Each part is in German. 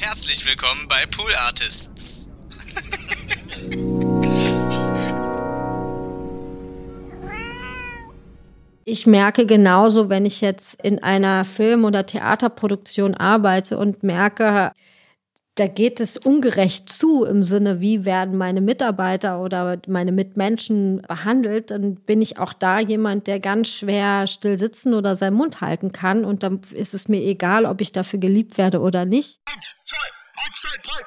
Herzlich willkommen bei Pool Artists. Ich merke genauso, wenn ich jetzt in einer Film- oder Theaterproduktion arbeite und merke, da geht es ungerecht zu im Sinne, wie werden meine Mitarbeiter oder meine Mitmenschen behandelt, dann bin ich auch da jemand, der ganz schwer still sitzen oder seinen Mund halten kann. Und dann ist es mir egal, ob ich dafür geliebt werde oder nicht. Eins, zwei, eins, zwei, drei,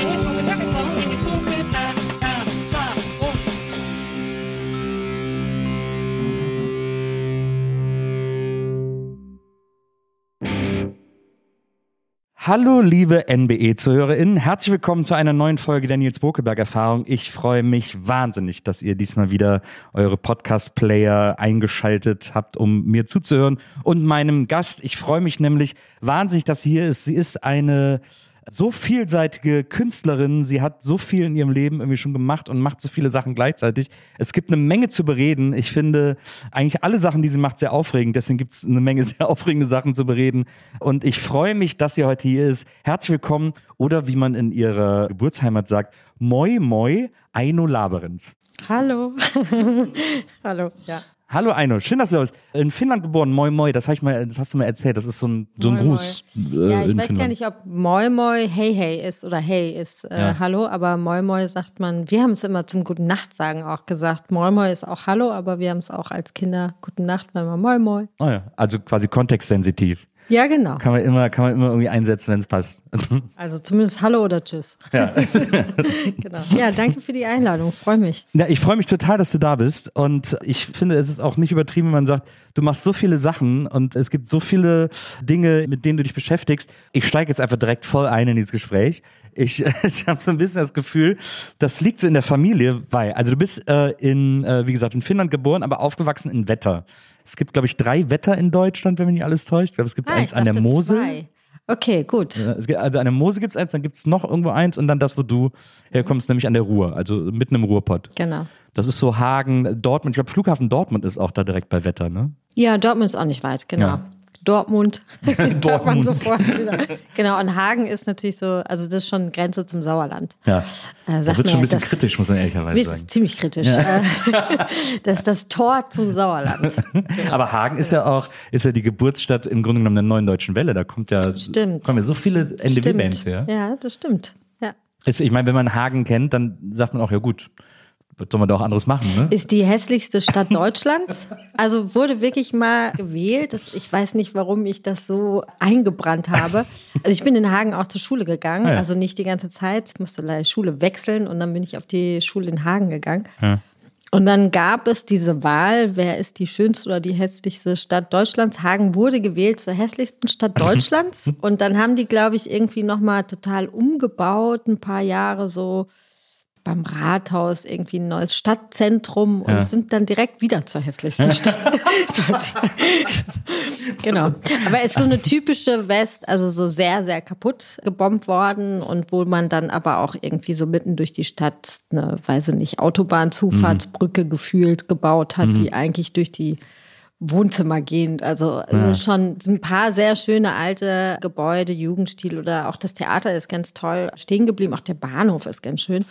vier. Hallo, liebe NBE-ZuhörerInnen. Herzlich willkommen zu einer neuen Folge der Nils Bokeberg-Erfahrung. Ich freue mich wahnsinnig, dass ihr diesmal wieder eure Podcast-Player eingeschaltet habt, um mir zuzuhören und meinem Gast. Ich freue mich nämlich wahnsinnig, dass sie hier ist. Sie ist eine so vielseitige Künstlerin. Sie hat so viel in ihrem Leben irgendwie schon gemacht und macht so viele Sachen gleichzeitig. Es gibt eine Menge zu bereden. Ich finde eigentlich alle Sachen, die sie macht, sehr aufregend. Deswegen gibt es eine Menge sehr aufregende Sachen zu bereden. Und ich freue mich, dass sie heute hier ist. Herzlich willkommen oder wie man in ihrer Geburtsheimat sagt, Moi Moi Aino Laberens. Hallo. Hallo, ja. Hallo Aino, schön, dass du da bist. In Finnland geboren, Moi Moi, das, ich mal, das hast du mir erzählt, das ist so ein, so ein Moi, Gruß. Moi. Äh, ja, ich weiß Finnland. gar nicht, ob Moi Moi Hey Hey ist oder Hey ist äh, Ja. Hallo, aber Moi Moi sagt man, wir haben es immer zum Guten Nacht sagen auch gesagt. Moi Moi ist auch Hallo, aber wir haben es auch als Kinder Guten Nacht, wenn man Moi Moi. Oh ja, also quasi kontextsensitiv. Ja, genau. Kann man immer, kann man immer irgendwie einsetzen, wenn es passt. Also zumindest Hallo oder Tschüss. Ja. genau. Ja, danke für die Einladung, freue mich. Ja, ich freue mich total, dass du da bist. Und ich finde, es ist auch nicht übertrieben, wenn man sagt, du machst so viele Sachen und es gibt so viele Dinge, mit denen du dich beschäftigst. Ich steige jetzt einfach direkt voll ein in dieses Gespräch. Ich, ich habe so ein bisschen das Gefühl, das liegt so in der Familie, weil, also du bist äh, in, äh, wie gesagt, in Finnland geboren, aber aufgewachsen in Wetter. Es gibt, glaube ich, drei Wetter in Deutschland, wenn mich nicht alles täuscht. Ich glaube, es gibt Ah, eins an der Mosel. zwei. Okay, gut. Also an der Mosel gibt es eins, dann gibt es noch irgendwo eins und dann das, wo du herkommst, nämlich an der Ruhr, also mitten im Ruhrpott. Genau. Das ist so Hagen, Dortmund. Ich glaube, Flughafen Dortmund ist auch da direkt bei Wetter, ne? Ja, Dortmund ist auch nicht weit, genau. Ja. Dortmund. Dortmund. Genau, und Hagen ist natürlich so, also das ist schon Grenze zum Sauerland. Ja. Äh, Da wird schon ein bisschen das- kritisch, muss man ehrlicherweise Ist sagen. ziemlich kritisch. Äh, Das ist das Tor zum Sauerland. Aber Hagen ist ja auch, ist ja die Geburtsstadt im Grunde genommen der neuen deutschen Welle. Da kommt ja, Stimmt. kommen ja so viele NDW-Bands her. Ja, das stimmt. Ja. Ich meine, wenn man Hagen kennt, dann sagt man auch, ja gut, was soll man da auch anderes machen, ne? Ist die hässlichste Stadt Deutschlands. Also wurde wirklich mal gewählt. Das, ich weiß nicht, warum ich das so eingebrannt habe. Also ich bin in Hagen auch zur Schule gegangen. Ah ja. Also nicht die ganze Zeit. Ich musste leider Schule wechseln und dann bin ich auf die Schule in Hagen gegangen. Ja. Und dann gab es diese Wahl, wer ist die schönste oder die hässlichste Stadt Deutschlands. Hagen wurde gewählt zur hässlichsten Stadt Deutschlands. Und dann haben die, glaube ich, irgendwie nochmal total umgebaut, ein paar Jahre so beim Rathaus irgendwie ein neues Stadtzentrum und Ja. sind dann direkt wieder zur hässlichsten Stadt. genau. Aber es ist so eine typische West, also so sehr, sehr kaputt gebombt worden und wo man dann aber auch irgendwie so mitten durch die Stadt eine, weiß ich nicht, Autobahnzufahrtsbrücke gefühlt gebaut hat, die eigentlich durch die Wohnzimmer gehend. Also äh, schon ein paar sehr schöne alte Gebäude, Jugendstil oder auch das Theater ist ganz toll stehen geblieben. Auch der Bahnhof ist ganz schön.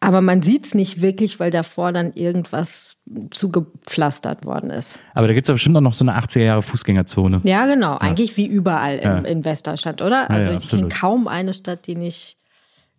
Aber man sieht es nicht wirklich, weil davor dann irgendwas zugepflastert worden ist. Aber da gibt es bestimmt auch noch so eine 80er Jahre Fußgängerzone. Ja, genau. Eigentlich wie überall im, in Westerstadt, oder? Also ja, ich kenne kaum eine Stadt, die nicht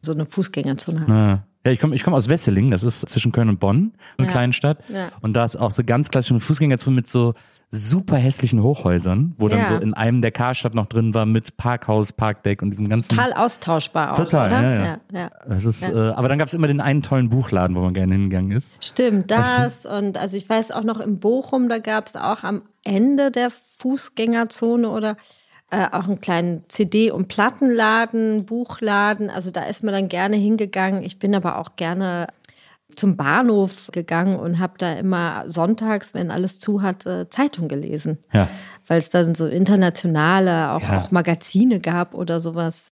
so eine Fußgängerzone hat. Ja. Ja, ich komme ich komm aus Wesseling, das ist zwischen Köln und Bonn, eine Ja. kleine Stadt. Ja. Und da ist auch so ganz klassisch eine Fußgängerzone mit so super hässlichen Hochhäusern, wo dann Ja. so in einem der Karstadt noch drin war mit Parkhaus, Parkdeck und diesem ganzen. Total austauschbar auch, Total, oder? ja, ja. ja, ja. Das ist, äh, aber dann gab es immer den einen tollen Buchladen, wo man gerne hingegangen ist. Stimmt, das. Und also ich weiß auch noch in Bochum, da gab es auch am Ende der Fußgängerzone oder äh, auch einen kleinen CD- und Plattenladen, Buchladen. Also da ist man dann gerne hingegangen. Ich bin aber auch gerne zum Bahnhof gegangen und habe da immer sonntags, wenn alles zu hatte, Zeitung gelesen. Ja. Weil es dann so internationale, auch, Ja. auch Magazine gab oder sowas.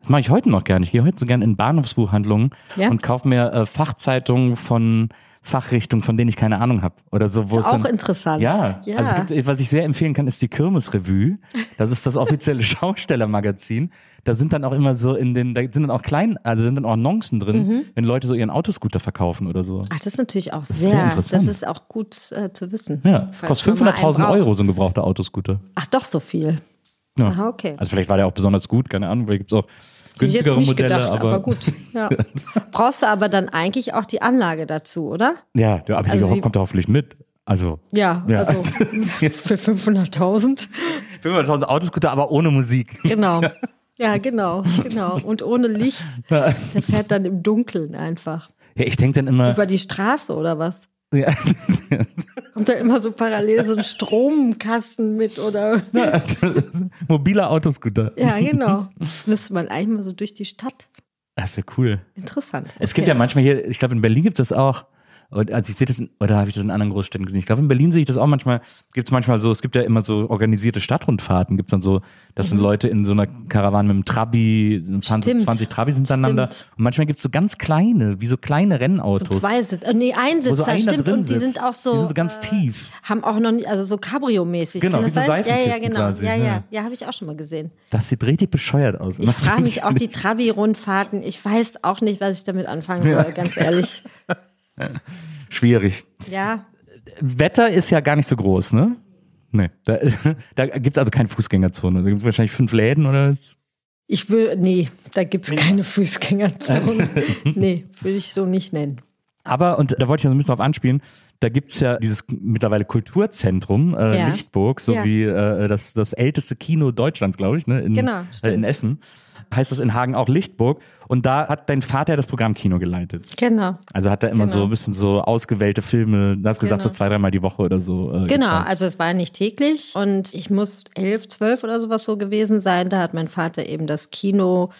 Das mache ich heute noch gerne. Ich gehe heute so gerne in Bahnhofsbuchhandlungen Ja. und kaufe mir äh, Fachzeitungen von Fachrichtungen, von denen ich keine Ahnung habe. Oder so, wo Ist es auch dann, interessant. Ja, Ja. also gibt, was ich sehr empfehlen kann, ist die Kirmesrevue. Das ist das offizielle Schaustellermagazin. Da sind dann auch immer so in den, da sind dann auch klein, also sind dann auch Annoncen drin, Mhm. wenn Leute so ihren Autoscooter verkaufen oder so. Ach, das ist natürlich auch sehr, sehr interessant. das ist auch gut äh, zu wissen. Ja, kostet man mal einen 500.000 braucht. Euro so ein gebrauchter Autoscooter. Ach, doch so viel. Ja. Aha, okay. Also vielleicht war der auch besonders gut, keine Ahnung, vielleicht gibt es auch günstigere Modelle, gedacht, aber, aber, gut. Ja. Brauchst du aber dann eigentlich auch die Anlage dazu, oder? Ja, der aber Also kommt da hoffentlich mit. Also Ja, Ja. also für 500.000. 500.000 Autoscooter, aber ohne Musik. Genau. Ja, genau, genau. Und ohne Licht. Der fährt dann im Dunkeln einfach. Ja, ich denke dann immer, Über die Straße oder was? ja, Kommt da immer so parallel so ein Stromkasten mit oder. mobiler Autoscooter. Ja, genau. Müsste man eigentlich mal so durch die Stadt. Das wäre cool. Interessant. Es gibt Okay. ja manchmal hier, ich glaube in Berlin gibt es das auch. Und also ich sehe das, in, oder habe ich das in anderen Großstädten gesehen? Ich glaube in Berlin sehe ich das auch manchmal. Gibt es manchmal so, es gibt ja immer so organisierte Stadtrundfahrten. Gibt es dann so, das sind Leute in so einer Karawane mit einem Trabi, fahren so Mhm. Stimmt. 20 Trabis hintereinander. Stimmt. Und manchmal gibt es so ganz kleine, wie so kleine Rennautos. So zwei Sitz, äh, nee, ein so Sitzer, einer stimmt. Und die sitzt. sind auch so. Die sind so ganz äh, tief. Haben auch noch nicht, also so Cabrio-mäßig. Genau, wie so sein? Ja, ja, Seifenkisten genau. quasi, Ja, ja. ja, ja, habe ich auch schon mal gesehen. Das sieht richtig bescheuert aus. Ich frage mich auch die Trabi-Rundfahrten. Ich weiß auch nicht, was ich damit anfangen soll, ganz ehrlich. Schwierig. Ja, Wetter ist ja gar nicht so groß, ne? Nee, da, da gibt es also keine Fußgängerzone. Da gibt es wahrscheinlich fünf Läden oder was? ich will, nee, da gibt es keine Fußgängerzone. nee, würde ich so nicht nennen. Aber, und da wollte ich ja so ein bisschen drauf anspielen, da gibt's ja dieses mittlerweile Kulturzentrum äh, Ja. Lichtburg, sowie äh, das, das älteste Kino Deutschlands, glaube ich, ne? in, Genau, äh, in. Essen. Heißt das in Hagen auch Lichtburg. Und da hat dein Vater das Programmkino geleitet. Genau. Also hat er immer Genau. so ein bisschen so ausgewählte Filme, du hast gesagt, Genau. so zwei, dreimal die Woche oder so. Äh, Genau, gezeigt. also es war nicht täglich und ich muss elf, zwölf oder sowas so gewesen sein. Da hat mein Vater eben das Kino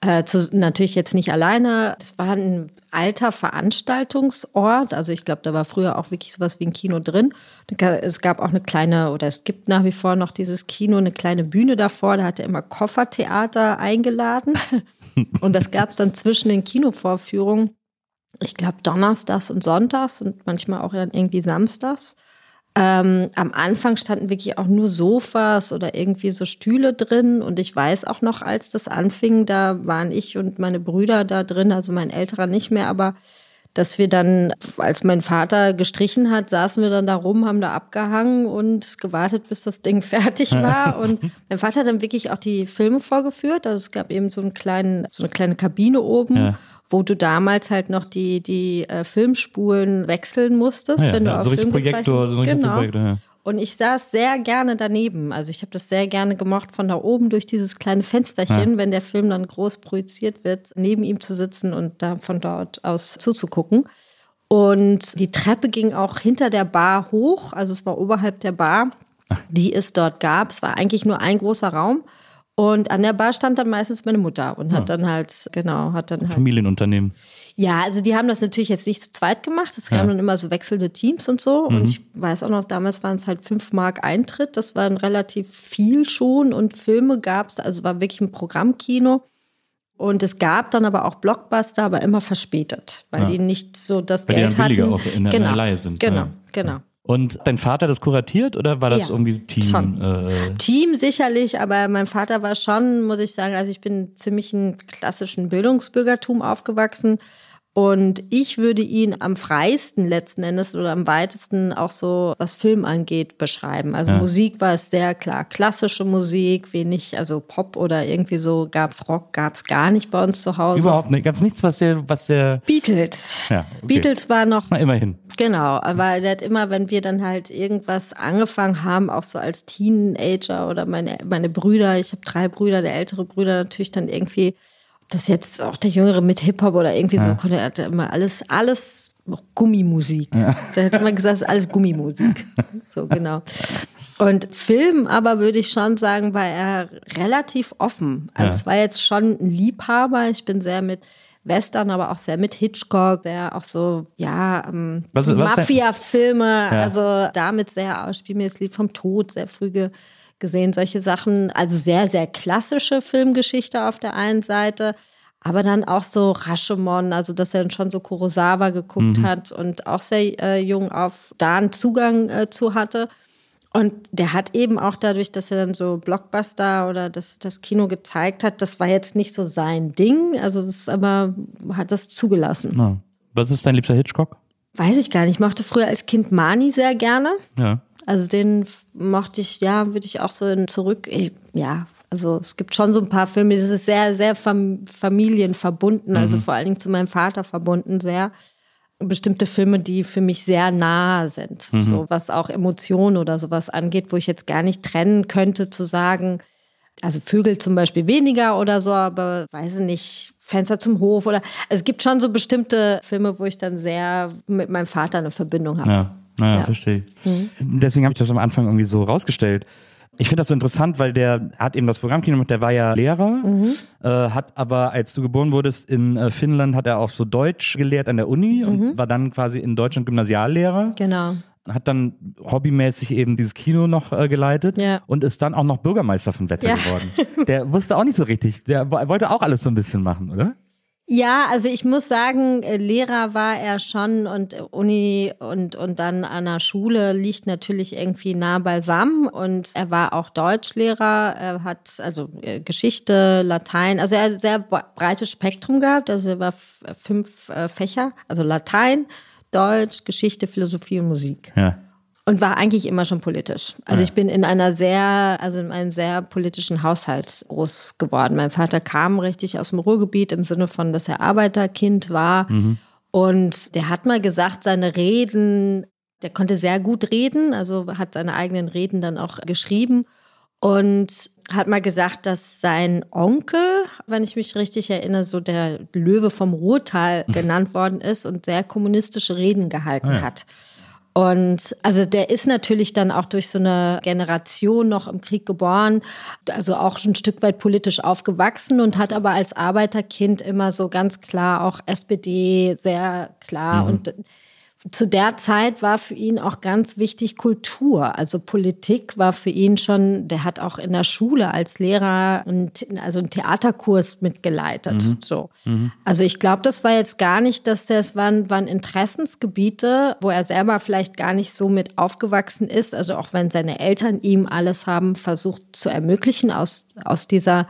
äh, zu, natürlich jetzt nicht alleine. Es war ein alter Veranstaltungsort. Also ich glaube, da war früher auch wirklich sowas wie ein Kino drin. Es gab auch eine kleine, oder es gibt nach wie vor noch dieses Kino, eine kleine Bühne davor. Da hat er immer Koffertheater eingeladen. Und das gab es dann zwischen den Kinovorführungen ich glaube, donnerstags und sonntags und manchmal auch dann irgendwie samstags. Ähm, am Anfang standen wirklich auch nur Sofas oder irgendwie so Stühle drin. Und ich weiß auch noch, als das anfing, da waren ich und meine Brüder da drin, also mein älterer nicht mehr, aber dass wir dann, als mein Vater gestrichen hat, saßen wir dann da rum, haben da abgehangen und gewartet, bis das Ding fertig war. Und mein Vater hat dann wirklich auch die Filme vorgeführt. Also es gab eben so, einen kleinen, so eine kleine Kabine oben. Ja. Wo du damals halt noch die, die äh, Filmspulen wechseln musstest, Ah ja, wenn du ja, auf so Film Projektor, so genau. Projektor, ja. Und ich saß sehr gerne daneben. Also ich habe das sehr gerne gemocht, von da oben durch dieses kleine Fensterchen, Ja. wenn der Film dann groß projiziert wird, neben ihm zu sitzen und da von dort aus zuzugucken. Und die Treppe ging auch hinter der Bar hoch, also es war oberhalb der Bar, die es dort gab. Es war eigentlich nur ein großer Raum. Und an der Bar stand dann meistens meine Mutter und hat dann halt, genau, hat dann halt Familienunternehmen. ja, also die haben das natürlich jetzt nicht zu zweit gemacht. Es Ja. kamen dann immer so wechselnde Teams und so. Mhm. Und ich weiß auch noch, damals waren es halt fünf Mark Eintritt. Das war dann relativ viel schon. Und Filme gab es, also war wirklich ein Programmkino. Und es gab dann aber auch Blockbuster, aber immer verspätet, weil Ja. die nicht so das Weil die Geld dann billiger hatten. auch in der- der Leihe sind. Genau, Ja. genau. Und dein Vater das kuratiert oder war das Ja, irgendwie Team? schon. Äh, Team sicherlich, aber mein Vater war schon, muss ich sagen, also ich bin ziemlich ein klassischen Bildungsbürgertum aufgewachsen. Und ich würde ihn am freiesten letzten Endes oder am weitesten auch so, was Film angeht, beschreiben. Also Ja. Musik war es sehr klar, klassische Musik, wenig, also Pop oder irgendwie so gab's Rock, gab's gar nicht bei uns zu Hause. Überhaupt nicht. Gab es nichts, was der, was der. Beatles. Ja, okay. Beatles war noch Na, immerhin. Genau, aber der hat immer, wenn wir dann halt irgendwas angefangen haben, auch so als Teenager oder meine, meine Brüder, ich habe drei Brüder, der ältere Brüder natürlich dann irgendwie, ob das jetzt auch der Jüngere mit Hip-Hop oder irgendwie so, konnte er hatte immer alles, alles auch Gummimusik. Der hat immer gesagt, es ist alles Gummimusik. so, genau. Und Film aber würde ich schon sagen, war er relativ offen. Also Ja. es war jetzt schon ein Liebhaber. Ich bin sehr mit Western, aber auch sehr mit Hitchcock, sehr auch so, ja, ähm? Mafia-Filme, Ja. also damit sehr aus, Spiel mir das Lied vom Tod, sehr früh gesehen, solche Sachen. Also sehr, sehr klassische Filmgeschichte auf der einen Seite. Aber dann auch so Rashomon, also dass er dann schon so Kurosawa geguckt Mhm. hat und auch sehr äh, jung auf da einen Zugang äh, zu hatte. Und der hat eben auch dadurch, dass er dann so Blockbuster oder das, das Kino gezeigt hat, das war jetzt nicht so sein Ding. Also das ist aber, hat das zugelassen. Na. Was ist dein liebster Hitchcock? Weiß ich gar nicht. Ich mochte früher als Kind Mani sehr gerne. Ja. Also den mochte ich, ja, würde ich auch so in zurück, ich, ja, also es gibt schon so ein paar Filme, es ist sehr, sehr fam familienverbunden, also vor allen Dingen zu meinem Vater verbunden, sehr. Bestimmte Filme, die für mich sehr nah sind, so was auch Emotionen oder sowas angeht, wo ich jetzt gar nicht trennen könnte, zu sagen, also Vögel zum Beispiel weniger oder so, aber weiß ich nicht, Fenster zum Hof oder also es gibt schon so bestimmte Filme, wo ich dann sehr mit meinem Vater eine Verbindung habe. Ja, naja, Ja. verstehe ich. Deswegen habe ich das am Anfang irgendwie so rausgestellt. Ich finde das so interessant, weil der hat eben das Programmkino gemacht, der war ja Lehrer, äh, hat aber, als du geboren wurdest in äh, Finnland, hat er auch so Deutsch gelehrt an der Uni und war dann quasi in Deutschland Gymnasiallehrer. Genau. Hat dann hobbymäßig eben dieses Kino noch äh, geleitet Ja. und ist dann auch noch Bürgermeister von Wetter Ja. geworden. Der wusste auch nicht so richtig. Der wo- wollte auch alles so ein bisschen machen, oder? Ja, also ich muss sagen, äh, Lehrer war er schon und äh, Uni und, und dann an der Schule liegt natürlich irgendwie nah beisammen und er war auch Deutschlehrer, er hat also äh, Geschichte, Latein, also er hat ein sehr bre- breites Spektrum gehabt, also er war fünf Fächer, also Latein, Deutsch, Geschichte, Philosophie und Musik. Ja. Und war eigentlich immer schon politisch. Also ich bin in einer sehr, also in einem sehr politischen Haushalt groß geworden. Mein Vater kam richtig aus dem Ruhrgebiet im Sinne von, dass er Arbeiterkind war. Und der hat mal gesagt, seine Reden, der konnte sehr gut reden, also hat seine eigenen Reden dann auch geschrieben. Und hat mal gesagt, dass sein Onkel, wenn ich mich richtig erinnere, so der Löwe vom Ruhrtal genannt worden ist und sehr kommunistische Reden gehalten Ah ja. hat. Und also der ist natürlich dann auch durch so eine Generation noch im Krieg geboren, also auch schon ein Stück weit politisch aufgewachsen und hat aber als Arbeiterkind immer so ganz klar auch SPD sehr klar und zu der Zeit war für ihn auch ganz wichtig Kultur. Also Politik war für ihn schon, der hat auch in der Schule als Lehrer einen, also einen Theaterkurs mitgeleitet. So. Also ich glaube, das war jetzt gar nicht, dass das waren, waren Interessensgebiete, wo er selber vielleicht gar nicht so mit aufgewachsen ist. Also auch wenn seine Eltern ihm alles haben versucht zu ermöglichen, aus, aus dieser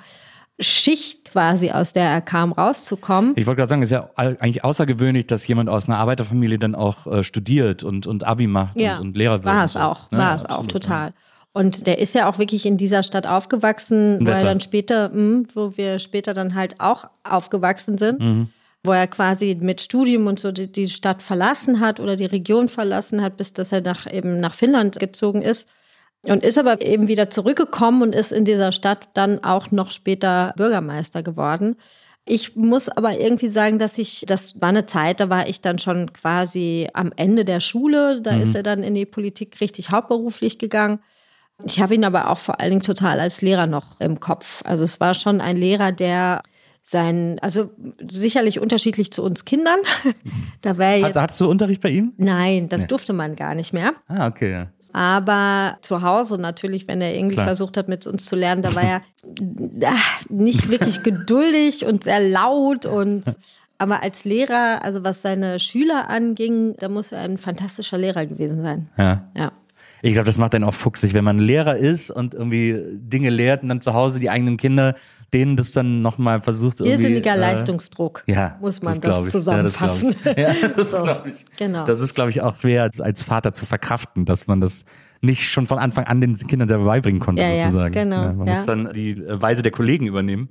Schicht quasi, aus der er kam, rauszukommen. Ich wollte gerade sagen, es ist ja eigentlich außergewöhnlich, dass jemand aus einer Arbeiterfamilie dann auch äh, studiert und, und Abi macht und, und Lehrer wird. War und es auch, Ja, war es auch, absolut, total. Und der ist ja auch wirklich in dieser Stadt aufgewachsen, wo er Wetter. dann später, mh, wo wir später dann halt auch aufgewachsen sind, Mhm. wo er quasi mit Studium und so die, die Stadt verlassen hat oder die Region verlassen hat, bis dass er nach eben nach Finnland gezogen ist. Und ist aber eben wieder zurückgekommen und ist in dieser Stadt dann auch noch später Bürgermeister geworden. Ich muss aber irgendwie sagen, dass ich, das war eine Zeit, da war ich dann schon quasi am Ende der Schule. Da ist er dann in die Politik richtig hauptberuflich gegangen. Ich habe ihn aber auch vor allen Dingen total als Lehrer noch im Kopf. Also es war schon ein Lehrer, der sein, also sicherlich unterschiedlich zu uns Kindern. da wäre jetzt, Also, hattest du Unterricht bei ihm? nein, das durfte man gar nicht mehr. Ah, okay. Ja. Aber zu Hause natürlich, wenn er irgendwie Klar. versucht hat, mit uns zu lernen, da war er ah, nicht wirklich geduldig und sehr laut und aber als Lehrer, also was seine Schüler anging, da muss er ein fantastischer Lehrer gewesen sein. ja. Ja. Ich glaube, das macht einen auch fuchsig, wenn man Lehrer ist und irgendwie Dinge lehrt und dann zu Hause die eigenen Kinder, denen das dann nochmal versucht. Irrsinniger äh, Leistungsdruck, Ja, muss man das, ich. zusammenfassen. Ja, das, ich. ja, das So, ich. genau. Das ist, glaube ich, auch schwer als, Vater zu verkraften, dass man das nicht schon von Anfang an den Kindern selber beibringen konnte, Ja, ja, sozusagen. genau, man ja. muss dann die Weise der Kollegen übernehmen.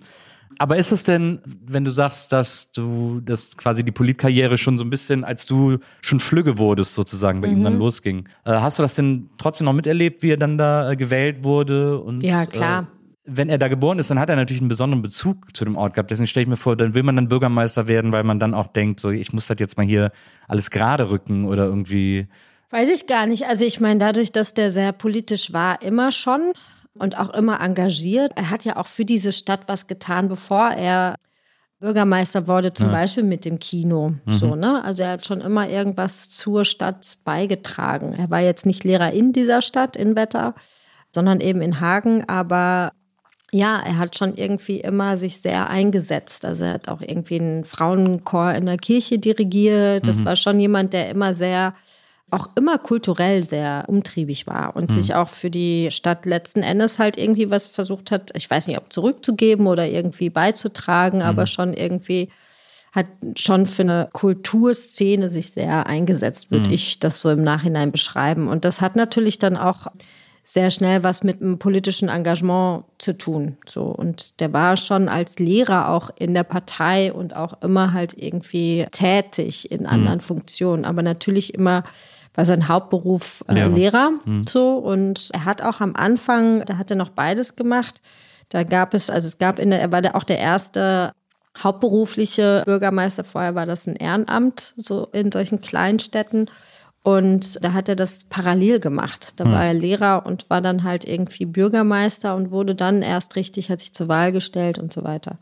Aber ist es denn, wenn du sagst, dass du, dass quasi die Politkarriere schon so ein bisschen, als du schon flügge wurdest, sozusagen, bei Mhm. ihm dann losging, äh, hast du das denn trotzdem noch miterlebt, wie er dann da äh, gewählt wurde? Und, Ja, klar. Äh, wenn er da geboren ist, dann hat er natürlich einen besonderen Bezug zu dem Ort gehabt. Deswegen stelle ich mir vor, dann will man dann Bürgermeister werden, weil man dann auch denkt, so, ich muss das jetzt mal hier alles gerade rücken oder irgendwie. Weiß ich gar nicht. Also ich meine, dadurch, dass der sehr politisch war, immer schon und auch immer engagiert. Er hat ja auch für diese Stadt was getan, bevor er Bürgermeister wurde, zum Beispiel mit dem Kino. So, ne? Also er hat schon immer irgendwas zur Stadt beigetragen. Er war jetzt nicht Lehrer in dieser Stadt, in Wetter, sondern eben in Hagen, aber ja, er hat schon irgendwie immer sich sehr eingesetzt. Also er hat auch irgendwie einen Frauenchor in der Kirche dirigiert. Das war schon jemand, der immer sehr, auch immer kulturell sehr umtriebig war und sich auch für die Stadt letzten Endes halt irgendwie was versucht hat, ich weiß nicht, ob zurückzugeben oder irgendwie beizutragen, aber schon irgendwie hat schon für eine Kulturszene sich sehr eingesetzt, würde ich das so im Nachhinein beschreiben. Und das hat natürlich dann auch sehr schnell was mit einem politischen Engagement zu tun. So. Und der war schon als Lehrer auch in der Partei und auch immer halt irgendwie tätig in anderen Funktionen. Aber natürlich immer war sein Hauptberuf äh, Lehrer. Lehrer. So. Und er hat auch am Anfang, da hat er noch beides gemacht. Da gab es, also es gab in der, er war der, auch der erste hauptberufliche Bürgermeister. Vorher war das ein Ehrenamt, so in solchen Kleinstädten. Und da hat er das parallel gemacht. Da war er Lehrer und war dann halt irgendwie Bürgermeister und wurde dann erst richtig, hat sich zur Wahl gestellt und so weiter.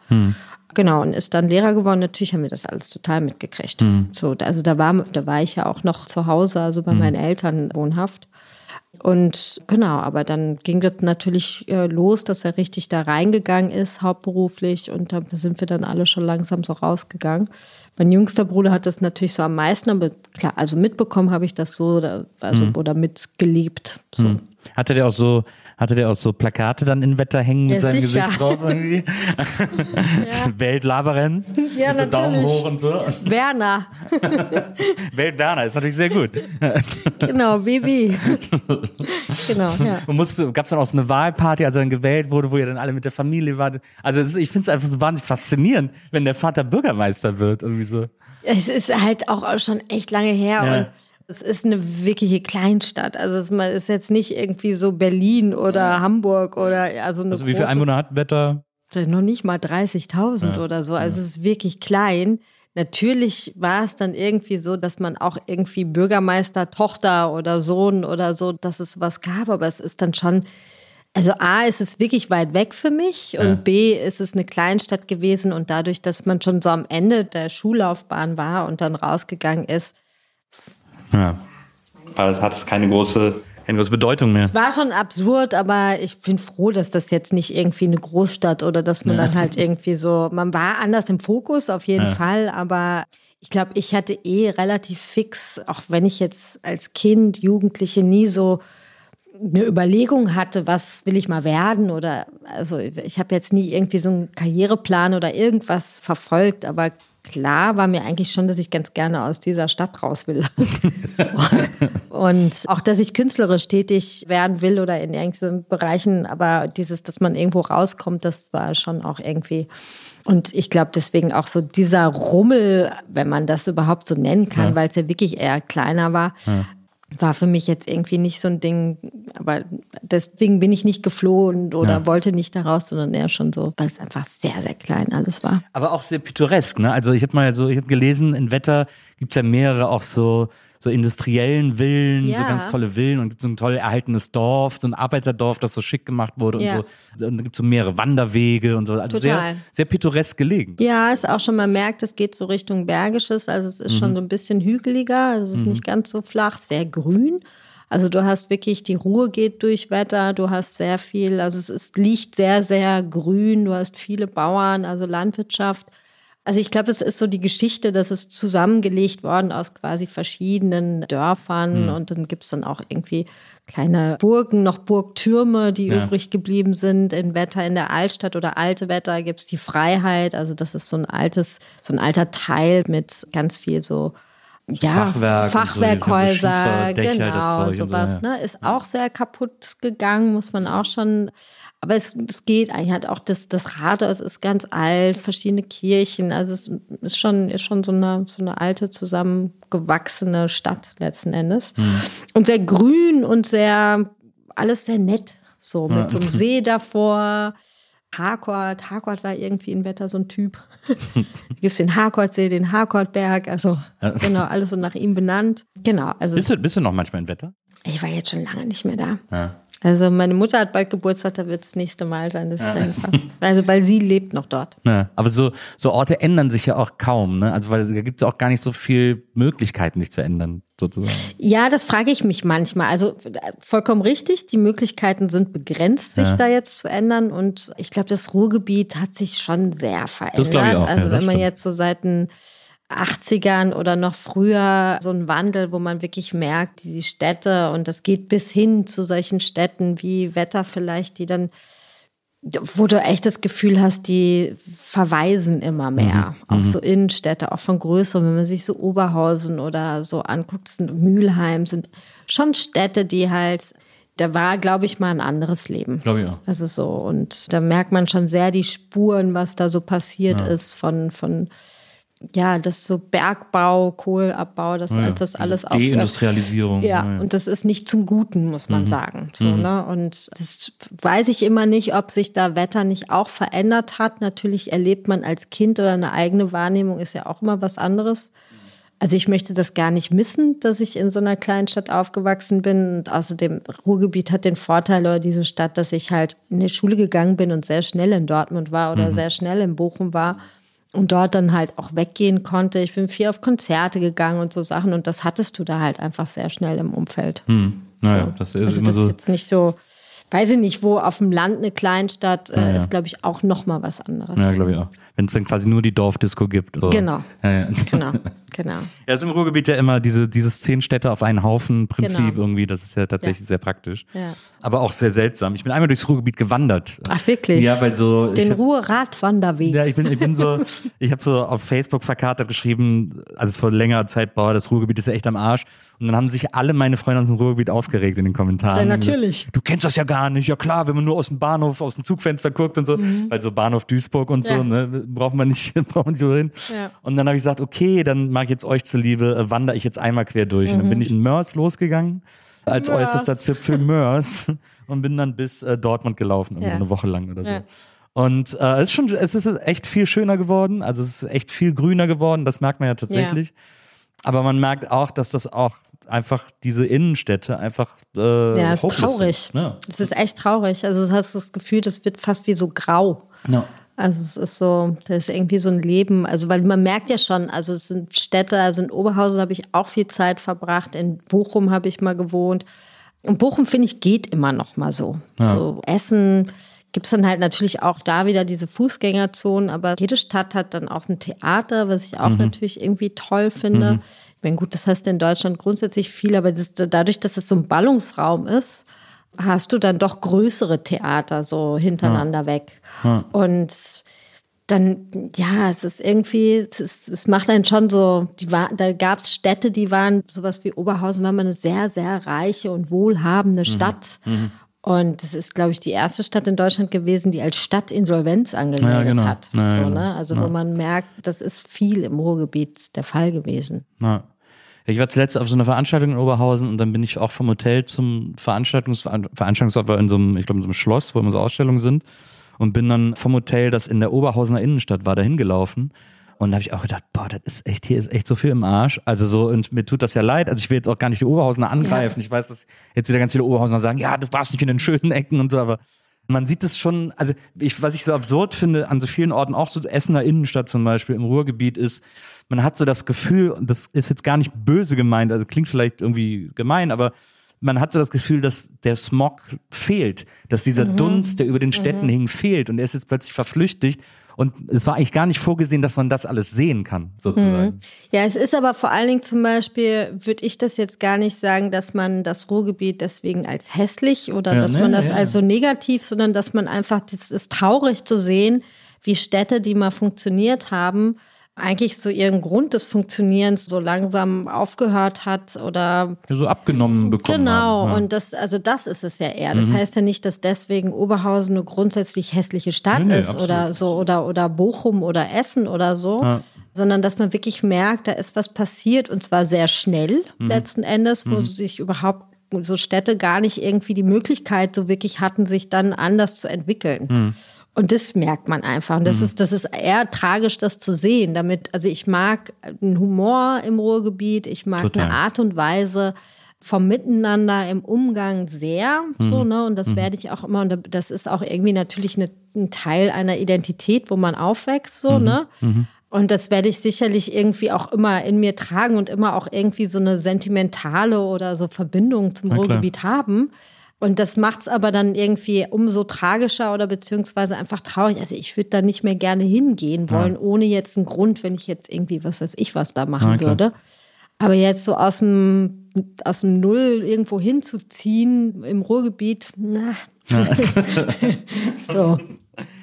Genau, und ist dann Lehrer geworden. Natürlich haben wir das alles total mitgekriegt. So, also da war, da war ich ja auch noch zu Hause, also bei meinen Eltern wohnhaft. Und genau, aber dann ging das natürlich äh, los, dass er richtig da reingegangen ist, hauptberuflich. Und da sind wir dann alle schon langsam so rausgegangen. Mein jüngster Bruder hat das natürlich so am meisten, aber klar, also mitbekommen habe ich das so, oder, also, oder mitgelebt. So. Hatte der auch so, hatte der auch so Plakate dann in Wetter hängen mit Ja, seinem sicher. Gesicht drauf irgendwie? Weltlaberenz. Ja, mit so Daumen hoch und so. Werner, Weltberner ist natürlich sehr gut. genau, WW. genau, ja. Und gab es dann auch so eine Wahlparty, als er dann gewählt wurde, wo ihr dann alle mit der Familie wart. Also ist, ich finde es einfach so wahnsinnig faszinierend, wenn der Vater Bürgermeister wird, irgendwie so. Es ist halt auch schon echt lange her Ja. und es ist eine wirkliche Kleinstadt. Also es ist jetzt nicht irgendwie so Berlin oder Hamburg oder also eine Also wie viele Einwohner hat Wetter? noch nicht mal 30.000 oder so. Also es ist wirklich klein. Natürlich war es dann irgendwie so, dass man auch irgendwie Bürgermeister, Tochter oder Sohn oder so, dass es was gab, aber es ist dann schon, also A, ist es wirklich weit weg für mich und B, ist es eine Kleinstadt gewesen und dadurch, dass man schon so am Ende der Schullaufbahn war und dann rausgegangen ist, Ja. Aber es hat keine große, keine große Bedeutung mehr. war schon absurd, aber ich bin froh, dass das jetzt nicht irgendwie eine Großstadt oder dass man dann halt irgendwie so, man war anders im Fokus auf jeden Fall, aber ich glaube, ich hatte eh relativ fix, auch wenn ich jetzt als Kind, Jugendliche nie so eine Überlegung hatte, was will ich mal werden oder also ich habe jetzt nie irgendwie so einen Karriereplan oder irgendwas verfolgt, aber klar war mir eigentlich schon, dass ich ganz gerne aus dieser Stadt raus will. so. Und auch, dass ich künstlerisch tätig werden will oder in irgendwelchen Bereichen, aber dieses, dass man irgendwo rauskommt, das war schon auch irgendwie. Und ich glaube deswegen auch so dieser Rummel, wenn man das überhaupt so nennen kann, Ja. weil es ja wirklich eher kleiner war, war für mich jetzt irgendwie nicht so ein Ding, aber deswegen bin ich nicht geflohen oder Ja. wollte nicht daraus, sondern eher schon so, weil es einfach sehr, sehr klein alles war. Aber auch sehr pittoresk, ne? Also ich habe mal so, ich habe gelesen, in Wetter gibt's ja mehrere auch so, so industriellen Villen, so Ja. ganz tolle Villen und gibt so ein toll erhaltenes Dorf, so ein Arbeiterdorf, das so schick gemacht wurde Ja. und so. Und da gibt's so mehrere Wanderwege und so. Also sehr, Total. sehr pittoresk gelegen. Ja, ist auch schon, man merkt, es geht so Richtung Bergisches, also es ist schon so ein bisschen hügeliger, also es ist nicht ganz so flach, sehr grün. Also du hast wirklich, die Ruhe geht durch Wetter, du hast sehr viel, also es ist, liegt sehr, sehr grün, du hast viele Bauern, also Landwirtschaft. Also ich glaube, es ist so die Geschichte, dass es zusammengelegt worden aus quasi verschiedenen Dörfern Hm. und dann gibt es dann auch irgendwie kleine Burgen, noch Burgtürme, die Ja. übrig geblieben sind. In Wetter in der Altstadt oder Alte Wetter gibt es die Freiheit. Also das ist so ein altes, so ein alter Teil mit ganz viel so ja, Fachwerk so, Fachwerkhäuser, genau, so, sowas. ja. Ne? Ist auch sehr kaputt gegangen, muss man auch schon. Aber es, es geht eigentlich halt auch das, das Rathaus ist ganz alt, verschiedene Kirchen. Also es ist schon, ist schon so eine, so eine alte, zusammengewachsene Stadt letzten Endes. Hm. Und sehr grün und sehr, alles sehr nett. So mit Ja. so einem See davor. Harcourt, Harcourt war irgendwie in Wetter so ein Typ. gibt es den Harcourtsee, den Harcourtberg, also genau, alles so nach ihm benannt. Genau, also Bist du, bist du noch manchmal in Wetter? ich war jetzt schon lange nicht mehr da. Ja. Also meine Mutter hat bald Geburtstag, da wird es das nächste Mal sein, dass ich da hinfahre. Also weil sie lebt noch dort. Ja, aber so, so Orte ändern sich ja auch kaum, ne? Also weil da gibt es auch gar nicht so viel Möglichkeiten, sich zu ändern, sozusagen. Ja, das frage ich mich manchmal. Also vollkommen richtig, die Möglichkeiten sind begrenzt, sich Ja. da jetzt zu ändern. Und ich glaube, das Ruhrgebiet hat sich schon sehr verändert. glaub ich auch, ja, also das wenn man stimmt. jetzt so seit den 80ern oder noch früher so ein Wandel, wo man wirklich merkt, die Städte und das geht bis hin zu solchen Städten wie Wetter vielleicht, die dann wo du echt das Gefühl hast, die verweisen immer mehr. Auch so Innenstädte, auch von größeren, wenn man sich so Oberhausen oder so anguckt, sind Mülheim, sind schon Städte, die halt, da war, glaube ich, mal ein anderes Leben. Glaube ich auch. Das ist so. Und da merkt man schon sehr die Spuren, was da so passiert ist von, von ja, das so Bergbau, Kohleabbau, das, Ja, das alles aufgehört. Deindustrialisierung. Ja, ja. und das ist nicht zum Guten, muss man sagen. So, ne? Und das weiß ich immer nicht, ob sich da Wetter nicht auch verändert hat. Natürlich erlebt man als Kind oder eine eigene Wahrnehmung ist ja auch immer was anderes. Also ich möchte das gar nicht missen, dass ich in so einer kleinen Stadt aufgewachsen bin. Und außerdem, Ruhrgebiet hat den Vorteil oder diese Stadt, dass ich halt in die Schule gegangen bin und sehr schnell in Dortmund war oder sehr schnell in Bochum war und dort dann halt auch weggehen konnte. Ich bin viel auf Konzerte gegangen und so Sachen und das hattest du da halt einfach sehr schnell im Umfeld. Naja, das ist Also immer das so. ist jetzt nicht so, weiß ich nicht, wo auf dem Land eine Kleinstadt äh, Ja, ja. ist, glaube ich, auch noch mal was anderes. Ja, glaube ich auch. Wenn es dann quasi nur die Dorfdisco gibt. So. Genau. Ja, ja. Genau, genau. Ja, ist im Ruhrgebiet ja immer diese, dieses zehn Städte auf einen Haufen Prinzip Genau. irgendwie. Das ist ja tatsächlich Ja. sehr praktisch. Aber auch sehr seltsam. Ich bin einmal durchs Ruhrgebiet gewandert. Ach, wirklich? Ja, weil so. Den Ruhr-Radwanderweg. Ja, ich bin, ich bin so, ich habe so auf Facebook verkatert geschrieben, also vor längerer Zeit, boah, das Ruhrgebiet ist ja echt am Arsch. Und dann haben sich alle meine Freunde aus dem Ruhrgebiet aufgeregt in den Kommentaren. Ja, natürlich. Du kennst das ja gar nicht. Ja klar, wenn man nur aus dem Bahnhof, aus dem Zugfenster guckt und so, weil so Bahnhof Duisburg und so, Mhm. Ne, braucht man nicht, braucht man nicht so hin. Ja. Und dann habe ich gesagt, okay, dann mag ich jetzt euch zuliebe, äh, wandere ich jetzt einmal quer durch. Und dann bin ich in Mörs losgegangen, als Mhm. Mörs. äußerster Zipfel Mörs und bin dann bis äh, Dortmund gelaufen, irgendwie Ja. so eine Woche lang oder so. Ja. Und äh, es ist schon, es ist echt viel schöner geworden, also es ist echt viel grüner geworden, das merkt man ja tatsächlich. Aber man merkt auch, dass das auch einfach diese Innenstädte einfach äh, Ja, ist traurig. Sind, ne? Es ist echt traurig. Also du hast das Gefühl, das wird fast wie so grau. Ja. Also es ist so, da ist irgendwie so ein Leben, also weil man merkt ja schon, also es sind Städte, also in Oberhausen habe ich auch viel Zeit verbracht, in Bochum habe ich mal gewohnt. Und Bochum, finde ich, geht immer noch mal so. So Essen gibt es dann halt natürlich auch da wieder diese Fußgängerzonen, aber jede Stadt hat dann auch ein Theater, was ich auch natürlich irgendwie toll finde. Ich meine, gut, das heißt in Deutschland grundsätzlich viel, aber das, dadurch, dass es so ein Ballungsraum ist, hast du dann doch größere Theater so hintereinander weg. Und dann, ja, es ist irgendwie, es, ist, es macht einen schon so, die war, da gab es Städte, die waren sowas wie Oberhausen, war mal eine sehr, sehr reiche und wohlhabende Stadt. Und das ist, glaube ich, die erste Stadt in Deutschland gewesen, die als Stadt Insolvenz angemeldet Ja, genau. hat. Ja, so, genau. ne? Also wo man merkt, das ist viel im Ruhrgebiet der Fall gewesen. Ja. Ich war zuletzt auf so einer Veranstaltung in Oberhausen und dann bin ich auch vom Hotel zum Veranstaltungs Veranstaltungsort war in so einem, ich glaube, in so einem Schloss, wo immer so Ausstellungen sind. Und bin dann vom Hotel, das in der Oberhausener Innenstadt war, dahin gelaufen. Und da habe ich auch gedacht, boah, das ist echt, hier ist echt so viel im Arsch. Also so, und mir tut das ja leid. Also ich will jetzt auch gar nicht die Oberhausener angreifen. Ich weiß, dass jetzt wieder ganz viele Oberhausener sagen, ja, du warst nicht in den schönen Ecken und so, aber man sieht es schon, also ich, was ich so absurd finde an so vielen Orten, auch so Essener Innenstadt zum Beispiel im Ruhrgebiet ist, man hat so das Gefühl, und das ist jetzt gar nicht böse gemeint, also klingt vielleicht irgendwie gemein, aber man hat so das Gefühl, dass der Smog fehlt, dass dieser Dunst, der über den Städten hing, fehlt und er ist jetzt plötzlich verflüchtigt. Und es war eigentlich gar nicht vorgesehen, dass man das alles sehen kann, sozusagen. Ja, es ist aber vor allen Dingen zum Beispiel, würde ich das jetzt gar nicht sagen, dass man das Ruhrgebiet deswegen als hässlich oder Ja, dass ne, man das ja. als so negativ, sondern dass man einfach, das ist traurig zu sehen, wie Städte, die mal funktioniert haben, eigentlich so ihren Grund des Funktionierens so langsam aufgehört hat oder Ja, so abgenommen bekommen Genau, haben. Ja. und das, also das ist es ja eher. Das heißt ja nicht, dass deswegen Oberhausen eine grundsätzlich hässliche Stadt Nee, nee, ist absolut. oder so oder oder Bochum oder Essen oder so, Ja. sondern dass man wirklich merkt, da ist was passiert und zwar sehr schnell Mhm. letzten Endes, wo sich überhaupt so Städte gar nicht irgendwie die Möglichkeit so wirklich hatten, sich dann anders zu entwickeln. Mhm. Und das merkt man einfach. Und das ist, das ist eher tragisch, das zu sehen. Damit, also ich mag einen Humor im Ruhrgebiet, ich mag Total. eine Art und Weise vom Miteinander im Umgang sehr, so, ne? Und das werde ich auch immer, und das ist auch irgendwie natürlich eine, ein Teil einer Identität, wo man aufwächst, so, ne? Und das werde ich sicherlich irgendwie auch immer in mir tragen und immer auch irgendwie so eine sentimentale oder so Verbindung zum Na klar. Ruhrgebiet haben. Und das macht es aber dann irgendwie umso tragischer oder beziehungsweise einfach traurig. Also ich würde da nicht mehr gerne hingehen wollen, ohne jetzt einen Grund, wenn ich jetzt irgendwie, was weiß ich, was da machen klar. würde. Aber jetzt so aus dem, aus dem Null irgendwo hinzuziehen im Ruhrgebiet, na. so.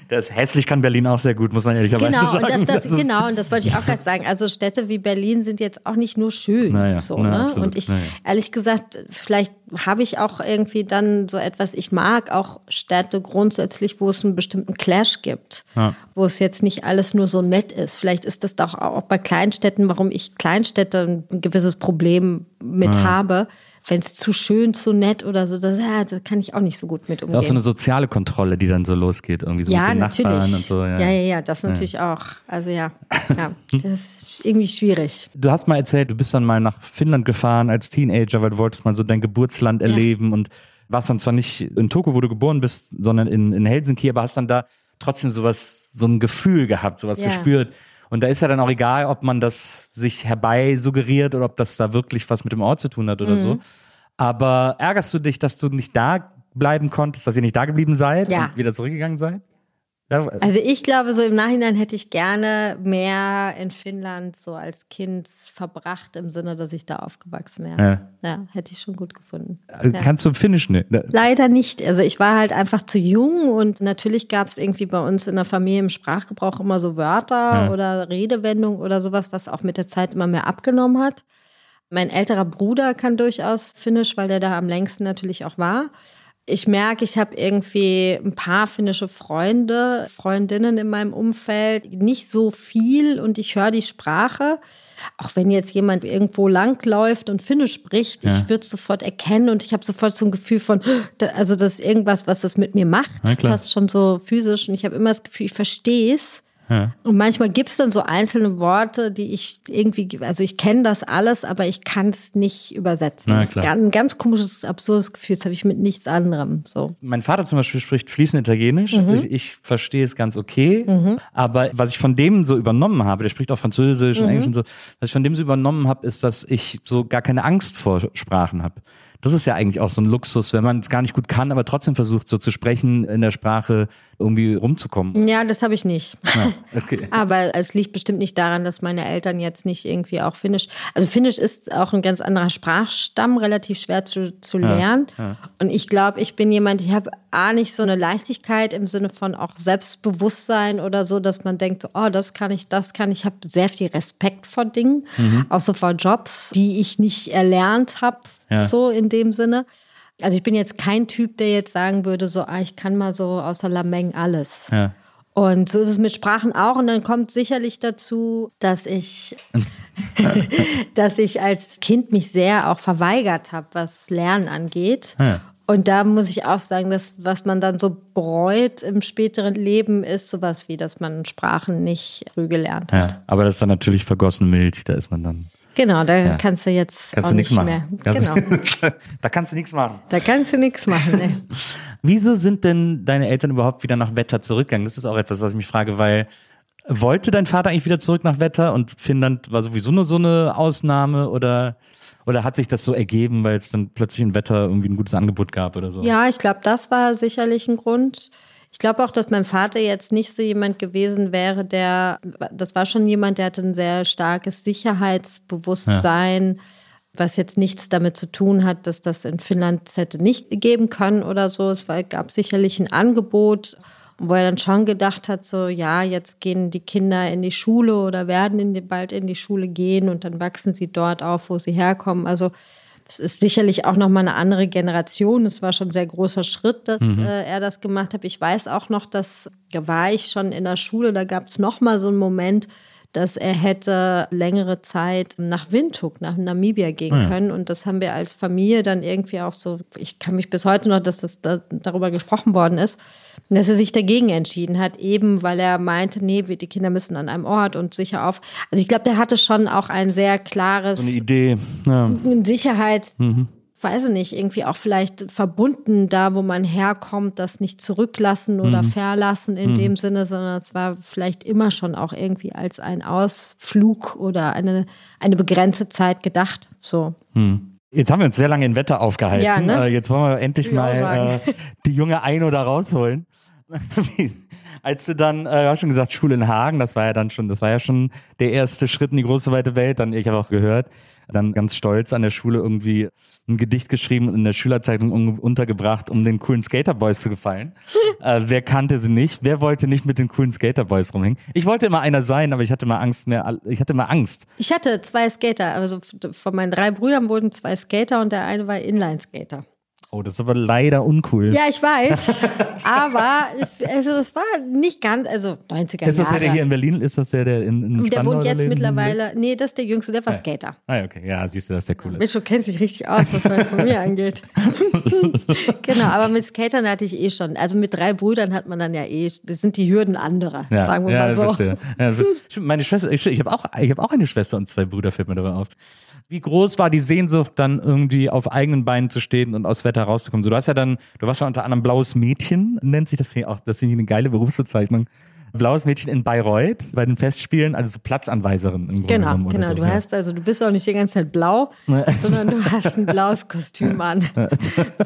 Das hässlich kann Berlin auch sehr gut, muss man ehrlicherweise Genau, sagen. und das, das, ist- genau, und das wollte ich auch gerade sagen. Also Städte wie Berlin sind jetzt auch nicht nur schön. Naja, so, na, ne? absolut, Und ich, naja. ehrlich gesagt, vielleicht habe ich auch irgendwie dann so etwas, ich mag auch Städte grundsätzlich, wo es einen bestimmten Clash gibt, Ja. wo es jetzt nicht alles nur so nett ist. Vielleicht ist das doch auch bei Kleinstädten, warum ich Kleinstädte ein gewisses Problem mit habe. Wenn es zu schön, zu nett oder so, das, ja, da kann ich auch nicht so gut mit Das umgehen. ist auch so eine soziale Kontrolle, die dann so losgeht, irgendwie so Ja, mit den natürlich. Nachbarn und so. ja. ja, ja, das natürlich auch. Also ja, ja, das ist irgendwie schwierig. Du hast mal erzählt, du bist dann mal nach Finnland gefahren als Teenager, weil du wolltest mal so dein Geburtsland erleben und warst dann zwar nicht in Tokio, wo du geboren bist, sondern in, in Helsinki, aber hast dann da trotzdem sowas, so ein Gefühl gehabt, sowas Ja. gespürt. Und da ist ja dann auch egal, ob man das sich herbei suggeriert oder ob das da wirklich was mit dem Ort zu tun hat oder Mhm. so. Aber ärgerst du dich, dass du nicht da bleiben konntest, dass ihr nicht da geblieben seid Ja. und wieder zurückgegangen seid? Ja, Also ich glaube, so im Nachhinein hätte ich gerne mehr in Finnland so als Kind verbracht, im Sinne, dass ich da aufgewachsen wäre. Ja, hätte ich schon gut gefunden. Äh, Ja. Kannst du Finnisch ne? Leider nicht. Also ich war halt einfach zu jung und natürlich gab es irgendwie bei uns in der Familie im Sprachgebrauch immer so Wörter Ja. oder Redewendungen oder sowas, was auch mit der Zeit immer mehr abgenommen hat. Mein älterer Bruder kann durchaus Finnisch, weil der da am längsten natürlich auch war. Ich merke, ich habe irgendwie ein paar finnische Freunde, Freundinnen in meinem Umfeld, nicht so viel und ich höre die Sprache. Auch wenn jetzt jemand irgendwo langläuft und Finnisch spricht, Ja. ich würde es sofort erkennen und ich habe sofort so ein Gefühl von, also das ist irgendwas, was das mit mir macht, fast schon so physisch und ich habe immer das Gefühl, ich verstehe es. Ja. Und manchmal gibt es dann so einzelne Worte, die ich irgendwie, also ich kenne das alles, aber ich kann es nicht übersetzen. Na, das ist ein ganz komisches, absurdes Gefühl, das habe ich mit nichts anderem. So. Mein Vater zum Beispiel spricht fließend Italienisch. Mhm. Ich, verstehe es ganz okay. Aber was ich von dem so übernommen habe, der spricht auch Französisch Mhm. und Englisch und so, was ich von dem so übernommen habe, ist, dass ich so gar keine Angst vor Sprachen habe. Das ist ja eigentlich auch so ein Luxus, wenn man es gar nicht gut kann, aber trotzdem versucht, so zu sprechen, in der Sprache irgendwie rumzukommen. Ja, das habe ich nicht. Ja, okay. Aber es liegt bestimmt nicht daran, dass meine Eltern jetzt nicht irgendwie auch Finnisch. Also Finnisch ist auch ein ganz anderer Sprachstamm, relativ schwer zu, zu lernen. Und ich glaube, ich bin jemand, ich habe A nicht so eine Leichtigkeit im Sinne von auch Selbstbewusstsein oder so, dass man denkt, oh, das kann ich, das kann ich. Ich habe sehr viel Respekt vor Dingen, auch so vor Jobs, die ich nicht erlernt habe, Ja. so in dem Sinne. Also ich bin jetzt kein Typ, der jetzt sagen würde, so, ah, ich kann mal so außer Lameng alles. Ja. Und so ist es mit Sprachen auch. Und dann kommt sicherlich dazu, dass ich, dass ich als Kind mich sehr auch verweigert habe, was Lernen angeht. Ja. Und da muss ich auch sagen, dass was man dann so bereut im späteren Leben, ist sowas wie, dass man Sprachen nicht früh gelernt hat. Ja, aber das ist dann natürlich vergossene Milch, da ist man dann. Genau, da Ja. kannst du jetzt Kannst auch du nichts nicht machen. mehr. Kannst, Genau, da kannst du nichts machen. da kannst du nichts machen. Ne? Wieso sind denn deine Eltern überhaupt wieder nach Wetter zurückgegangen? Das ist auch etwas, was ich mich frage, weil wollte dein Vater eigentlich wieder zurück nach Wetter und Finnland war sowieso nur so eine Ausnahme oder, oder hat sich das so ergeben, weil es dann plötzlich in Wetter irgendwie ein gutes Angebot gab oder so? Ja, ich glaube, das war sicherlich ein Grund. Ich glaube auch, dass mein Vater jetzt nicht so jemand gewesen wäre, der, das war schon jemand, der hatte ein sehr starkes Sicherheitsbewusstsein, was jetzt nichts damit zu tun hat, dass das in Finnland hätte nicht geben können oder so. Es war, gab sicherlich ein Angebot, wo er dann schon gedacht hat, so, ja, jetzt gehen die Kinder in die Schule oder werden in die, bald in die Schule gehen und dann wachsen sie dort auf, wo sie herkommen. Also es ist sicherlich auch noch mal eine andere Generation. Es war schon ein sehr großer Schritt, dass Mhm. äh, er das gemacht hat. Ich weiß auch noch, dass da war ich schon in der Schule, da gab es noch mal so einen Moment, dass er hätte längere Zeit nach Windhoek, nach Namibia gehen Ah ja. können. Und das haben wir als Familie dann irgendwie auch so, ich kann mich bis heute noch, dass das da, darüber gesprochen worden ist, dass er sich dagegen entschieden hat, eben weil er meinte, nee, die Kinder müssen an einem Ort und sicher auf. Also ich glaube, der hatte schon auch ein sehr klares So eine Idee. Ja. Sicherheit, weiß ich nicht, irgendwie auch vielleicht verbunden da, wo man herkommt, das nicht zurücklassen oder verlassen in dem Sinne, sondern es war vielleicht immer schon auch irgendwie als ein Ausflug oder eine, eine begrenzte Zeit gedacht. So. Jetzt haben wir uns sehr lange in Wetter aufgehalten. Ja, ne? Äh, Jetzt wollen wir endlich mal äh, die junge Eino da rausholen. Als du dann, äh, du hast schon gesagt, Schule in Hagen, das war ja dann schon, das war ja schon der erste Schritt in die große weite Welt. Dann, ich habe auch gehört, dann ganz stolz an der Schule irgendwie ein Gedicht geschrieben und in der Schülerzeitung un untergebracht, um den coolen Skaterboys zu gefallen. äh, wer kannte sie nicht? Wer wollte nicht mit den coolen Skaterboys rumhängen? Ich wollte immer einer sein, aber ich hatte mal Angst mehr, ich hatte immer Angst. Ich hatte zwei Skater, also von meinen drei Brüdern wurden zwei Skater und der eine war Inline-Skater. Oh, das ist aber leider uncool. Ja, ich weiß, aber es, also es war nicht ganz, also 90er Ist das der, Jahre. der hier in Berlin ist? Das der, der in, in der Spandau wohnt jetzt lebt? mittlerweile, nee, das ist der Jüngste, der war Skater. Ah, okay. Ja, siehst du, das ist der coole. Mitchell kennt sich richtig aus, was meine Familie angeht. genau, aber mit Skatern hatte ich eh schon. Also mit drei Brüdern hat man dann ja eh, das sind die Hürden anderer, Ja, sagen wir ja, mal so. verstehe. Ja, meine Schwester, ich, ich habe auch, ich habe auch eine Schwester und zwei Brüder, fällt mir dabei auf. Wie groß war die Sehnsucht, dann irgendwie auf eigenen Beinen zu stehen und aus Wetter rauszukommen? Du hast ja dann, du warst ja unter anderem blaues Mädchen, nennt sich das, finde ich auch, das finde ich eine geile Berufsbezeichnung. Blaues Mädchen in Bayreuth bei den Festspielen, also so Platzanweiserin im Grunde Genau, genau. so. Du ja. hast also, du bist auch nicht die ganze Zeit blau, sondern du hast ein blaues Kostüm an.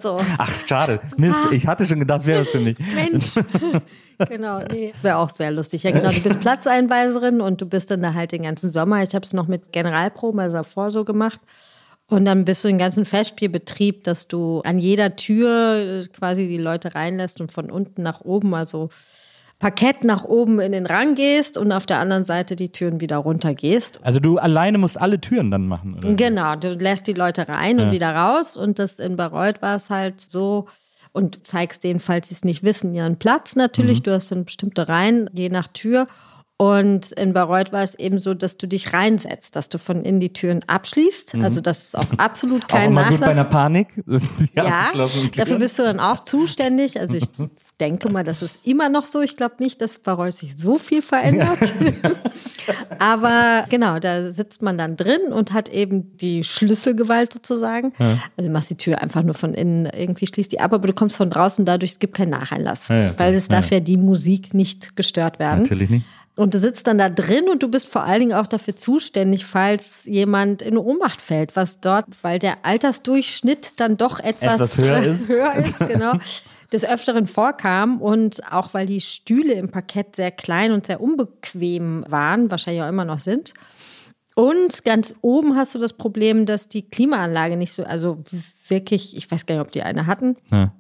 So, Ach, schade. Mist, ich hatte schon gedacht, wäre das für mich. Mensch. genau, nee. Das wäre auch sehr lustig. Ja, genau. Du bist Platzeinweiserin und du bist dann da halt den ganzen Sommer. Ich habe es noch mit Generalproben, also davor so gemacht. Und dann bist du den ganzen Festspielbetrieb, dass du an jeder Tür äh, quasi die Leute reinlässt und von unten nach oben, also Parkett nach oben in den Rang gehst und auf der anderen Seite die Türen wieder runter gehst. Also du alleine musst alle Türen dann machen, oder? Genau, du lässt die Leute rein und wieder raus. Und das in Bayreuth war es halt so. Und zeigst denen, falls sie es nicht wissen, ihren Platz natürlich. Du hast dann bestimmte Reihen, je nach Tür. Und in Bayreuth war es eben so, dass du dich reinsetzt, dass du von innen die Türen abschließt. Also das ist auch absolut Auch kein immer gut bei Nachlass. einer Panik. Ja, dafür bist du dann auch zuständig. Also ich denke mal, das ist immer noch so. Ich glaube nicht, dass Bayreuth sich so viel verändert. Aber genau, da sitzt man dann drin und hat eben die Schlüsselgewalt sozusagen. Also du machst die Tür einfach nur von innen, irgendwie schließt die ab, aber du kommst von draußen dadurch, es gibt keinen Nacheinlass. Ja, ja, weil es darf ja die Musik nicht gestört werden. Natürlich nicht. Und du sitzt dann da drin und du bist vor allen Dingen auch dafür zuständig, falls jemand in Ohnmacht fällt, was dort, weil der Altersdurchschnitt dann doch etwas, Etwas höher ist. höher ist, genau, des Öfteren vorkam. Und auch weil die Stühle im Parkett sehr klein und sehr unbequem waren, wahrscheinlich auch immer noch sind. Und ganz oben hast du das Problem, dass die Klimaanlage nicht so, also wirklich, ich weiß gar nicht, ob die eine hatten, Ja.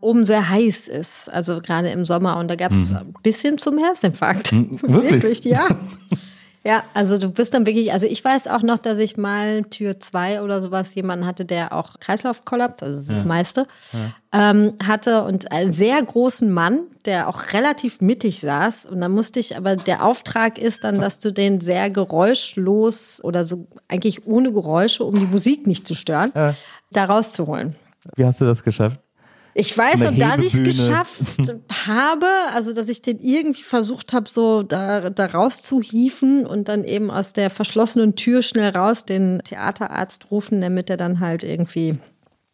Oben sehr heiß ist, also gerade im Sommer. Und da gab es ein bisschen zum Herzinfarkt. Mhm. wirklich? ja. Ja, also du bist dann wirklich, also ich weiß auch noch, dass ich mal Tür 2 oder sowas jemanden hatte, der auch Kreislaufkollaps, also das ist das meiste, ähm, hatte und einen sehr großen Mann, der auch relativ mittig saß. Und dann musste ich, aber der Auftrag ist dann, dass du den sehr geräuschlos oder so eigentlich ohne Geräusche, um die Musik nicht zu stören, da rauszuholen. Wie hast du das geschafft? Ich weiß, und dass ich es geschafft habe, also dass ich den irgendwie versucht habe, so da, da rauszuhieven und dann eben aus der verschlossenen Tür schnell raus den Theaterarzt rufen, damit er dann halt irgendwie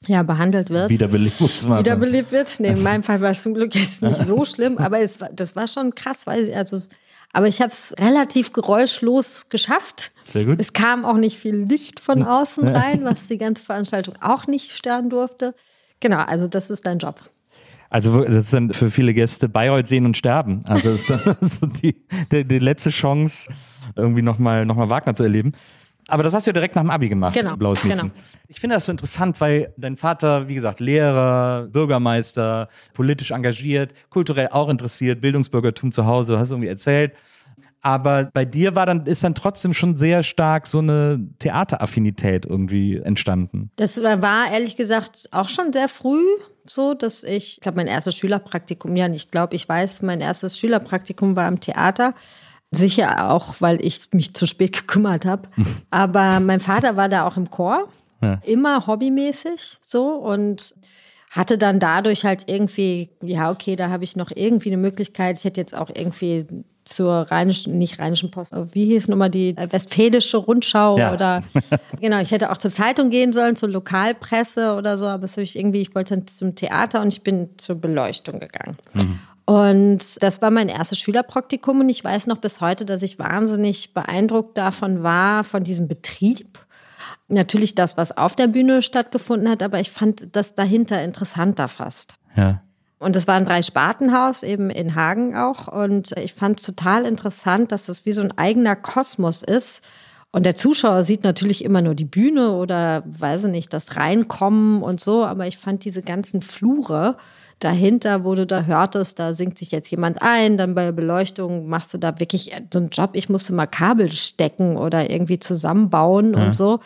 ja, behandelt wird. Wiederbelebungsmaßnahmen. Wiederbelebt wird. Nee, in meinem Fall war es zum Glück jetzt nicht so schlimm, aber es das war schon krass, weil ich, also, aber ich habe es relativ geräuschlos geschafft. Sehr gut. Es kam auch nicht viel Licht von außen rein, was die ganze Veranstaltung auch nicht stören durfte. Genau, also das ist dein Job. Also das ist dann für viele Gäste Bayreuth sehen und sterben. Also das ist dann so die, die, die letzte Chance, irgendwie nochmal noch mal Wagner zu erleben. Aber das hast du ja direkt nach dem Abi gemacht, Genau, Blaues Mädchen. genau. Ich finde das so interessant, weil dein Vater, wie gesagt, Lehrer, Bürgermeister, politisch engagiert, kulturell auch interessiert, Bildungsbürgertum zu Hause, hast du irgendwie erzählt. Aber bei dir war dann, ist dann trotzdem schon sehr stark so eine Theateraffinität irgendwie entstanden. Das war ehrlich gesagt auch schon sehr früh so, dass ich, ich glaube, mein erstes Schülerpraktikum, ja, ich glaube, ich weiß, mein erstes Schülerpraktikum war am Theater. Sicher auch, weil ich mich zu spät gekümmert habe. Aber mein Vater war da auch im Chor, Ja. immer hobbymäßig so und hatte dann dadurch halt irgendwie, ja, okay, da habe ich noch irgendwie eine Möglichkeit. Ich hätte jetzt auch irgendwie zur rheinischen, nicht rheinischen Post, wie hieß nochmal die äh, westfälische Rundschau Ja. oder genau, ich hätte auch zur Zeitung gehen sollen, zur Lokalpresse oder so, aber das habe ich irgendwie, ich wollte dann zum Theater und ich bin zur Beleuchtung gegangen. Und das war mein erstes Schülerpraktikum und ich weiß noch bis heute, dass ich wahnsinnig beeindruckt davon war, von diesem Betrieb. Natürlich das, was auf der Bühne stattgefunden hat, aber ich fand das dahinter interessanter fast. Ja. Und es war ein Drei-Spartenhaus, eben in Hagen auch. Und ich fand es total interessant, dass das wie so ein eigener Kosmos ist. Und der Zuschauer sieht natürlich immer nur die Bühne oder, weiß ich nicht, das Reinkommen und so. Aber ich fand diese ganzen Flure dahinter, wo du da hörtest, da singt sich jetzt jemand ein, dann bei der Beleuchtung machst du da wirklich so einen Job. Ich musste mal Kabel stecken oder irgendwie zusammenbauen und so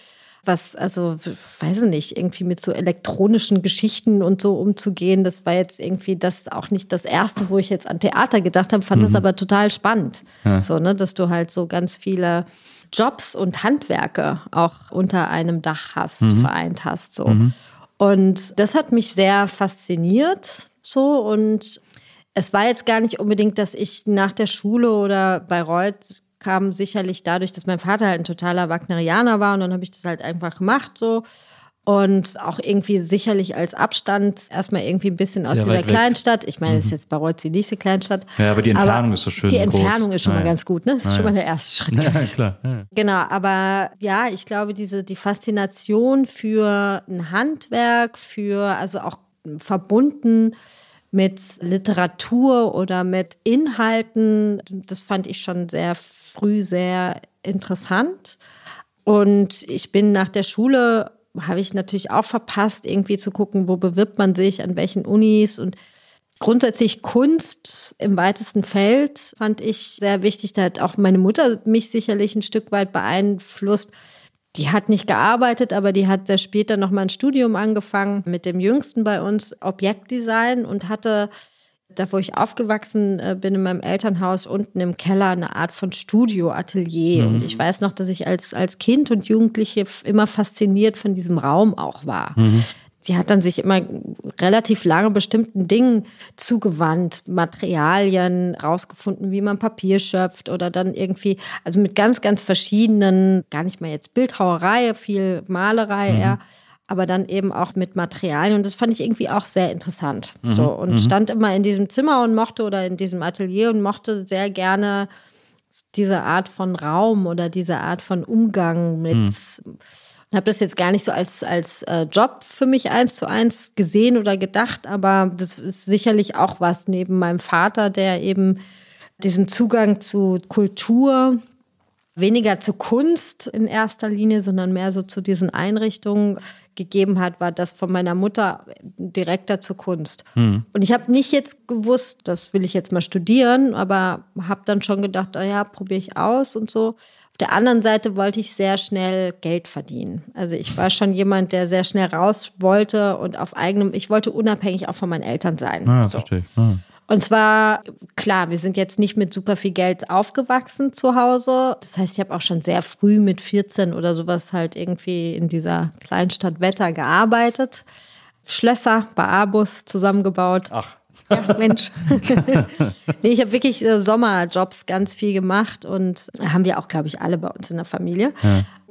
was, also, weiß ich nicht, irgendwie mit so elektronischen Geschichten und so umzugehen, das war jetzt irgendwie das auch nicht das Erste, wo ich jetzt an Theater gedacht habe, fand das aber total spannend. So, ne, dass du halt so ganz viele Jobs und Handwerke auch unter einem Dach hast, vereint hast, so. Und das hat mich sehr fasziniert, so, und es war jetzt gar nicht unbedingt, dass ich nach der Schule oder bei Reut kam sicherlich dadurch, dass mein Vater halt ein totaler Wagnerianer war und dann habe ich das halt einfach gemacht so. Und auch irgendwie sicherlich als Abstand erstmal irgendwie ein bisschen aus Sehr dieser weit weg. Kleinstadt. Ich meine, es ist jetzt bei Reut die nächste Kleinstadt. Ja, aber die Entfernung ist so schön Die groß. Entfernung ist schon Ja, mal ganz gut, ne? Das ist Ja, schon mal der erste Schritt. Ja, klar. Ja. Genau, aber ja, ich glaube, diese, die Faszination für ein Handwerk, für, also auch verbunden mit Literatur oder mit Inhalten, das fand ich schon sehr früh sehr interessant. Und ich bin nach der Schule, habe ich natürlich auch verpasst, irgendwie zu gucken, wo bewirbt man sich, an welchen Unis und Grundsätzlich Kunst im weitesten Feld fand ich sehr wichtig. Da hat auch meine Mutter mich sicherlich ein Stück weit beeinflusst. Die hat nicht gearbeitet, aber die hat sehr später noch mal ein Studium angefangen mit dem Jüngsten bei uns, Objektdesign und hatte, da wo ich aufgewachsen äh, bin in meinem Elternhaus, unten im Keller eine Art von Studio, Atelier. Und ich weiß noch, dass ich als, als Kind und Jugendliche immer fasziniert von diesem Raum auch war. Sie hat dann sich immer relativ lange bestimmten Dingen zugewandt, Materialien rausgefunden, wie man Papier schöpft oder dann irgendwie, also mit ganz, ganz verschiedenen, gar nicht mal jetzt Bildhauerei, viel Malerei eher, aber dann eben auch mit Materialien. Und das fand ich irgendwie auch sehr interessant. So und stand immer in diesem Zimmer und mochte oder in diesem Atelier und mochte sehr gerne diese Art von Raum oder diese Art von Umgang mit und habe das jetzt gar nicht so als, als äh, Job für mich eins zu eins gesehen oder gedacht, aber das ist sicherlich auch was neben meinem Vater, der eben diesen Zugang zu Kultur, weniger zu Kunst in erster Linie, sondern mehr so zu diesen Einrichtungen gegeben hat, war das von meiner Mutter direkter zur Kunst. Und ich habe nicht jetzt gewusst, das will ich jetzt mal studieren, aber habe dann schon gedacht, oh ja, probiere ich aus und so. Auf der anderen Seite wollte ich sehr schnell Geld verdienen. Also ich war schon jemand, der sehr schnell raus wollte und auf eigenem, ich wollte unabhängig auch von meinen Eltern sein. Ah, so. verstehe. Ah. Und zwar, klar, wir sind jetzt nicht mit super viel Geld aufgewachsen zu Hause. Das heißt, ich habe auch schon sehr früh mit 14 oder sowas halt irgendwie in dieser Kleinstadt Wetter gearbeitet. Schlösser bei Abus zusammengebaut. Ach. Ja, Mensch. nee, ich habe wirklich äh, Sommerjobs ganz viel gemacht und haben wir auch, glaube ich, alle bei uns in der Familie.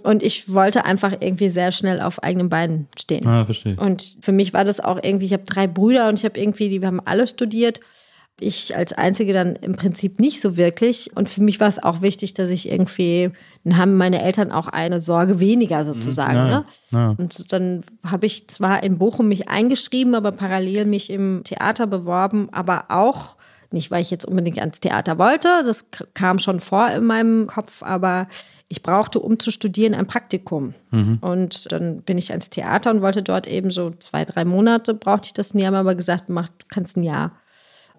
Und ich wollte einfach irgendwie sehr schnell auf eigenen Beinen stehen. Ah, verstehe. Und für mich war das auch irgendwie, ich habe drei Brüder und ich habe irgendwie, die wir haben alle studiert. Ich als Einzige dann im Prinzip nicht so wirklich. Und für mich war es auch wichtig, dass ich irgendwie, dann haben meine Eltern auch eine Sorge weniger sozusagen. Ja, ne? ja. Und dann habe ich zwar in Bochum mich eingeschrieben, aber parallel mich im Theater beworben, aber auch nicht, weil ich jetzt unbedingt ans Theater wollte, das kam schon vor in meinem Kopf, aber ich brauchte, um zu studieren, ein Praktikum. Und dann bin ich ans Theater und wollte dort eben so zwei, drei Monate, brauchte ich das nie, haben aber gesagt, mach, du kannst ein Jahr.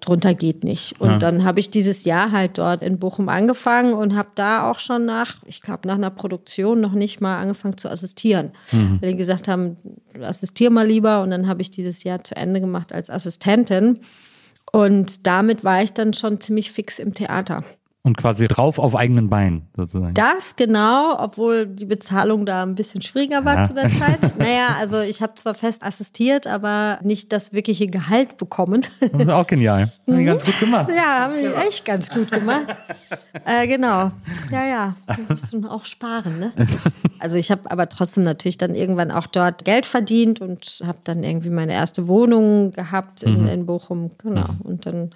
Drunter geht nicht. Und dann habe ich dieses Jahr halt dort in Bochum angefangen und habe da auch schon nach, ich glaube, nach einer Produktion noch nicht mal angefangen zu assistieren. Weil die gesagt haben, assistier mal lieber. Und dann habe ich dieses Jahr zu Ende gemacht als Assistentin. Und damit war ich dann schon ziemlich fix im Theater. Und quasi drauf auf eigenen Beinen, sozusagen. Das genau, obwohl die Bezahlung da ein bisschen schwieriger war Ja. zu der Zeit. Naja, also ich habe zwar fest assistiert, aber nicht das wirkliche Gehalt bekommen. Das ist auch genial. Haben die ganz gut gemacht. Ja, haben die echt ganz gut gemacht. äh, genau. Ja, ja. Da musst du auch sparen, ne? Also ich habe aber trotzdem natürlich dann irgendwann auch dort Geld verdient und habe dann irgendwie meine erste Wohnung gehabt in, in Bochum. Genau. Und dann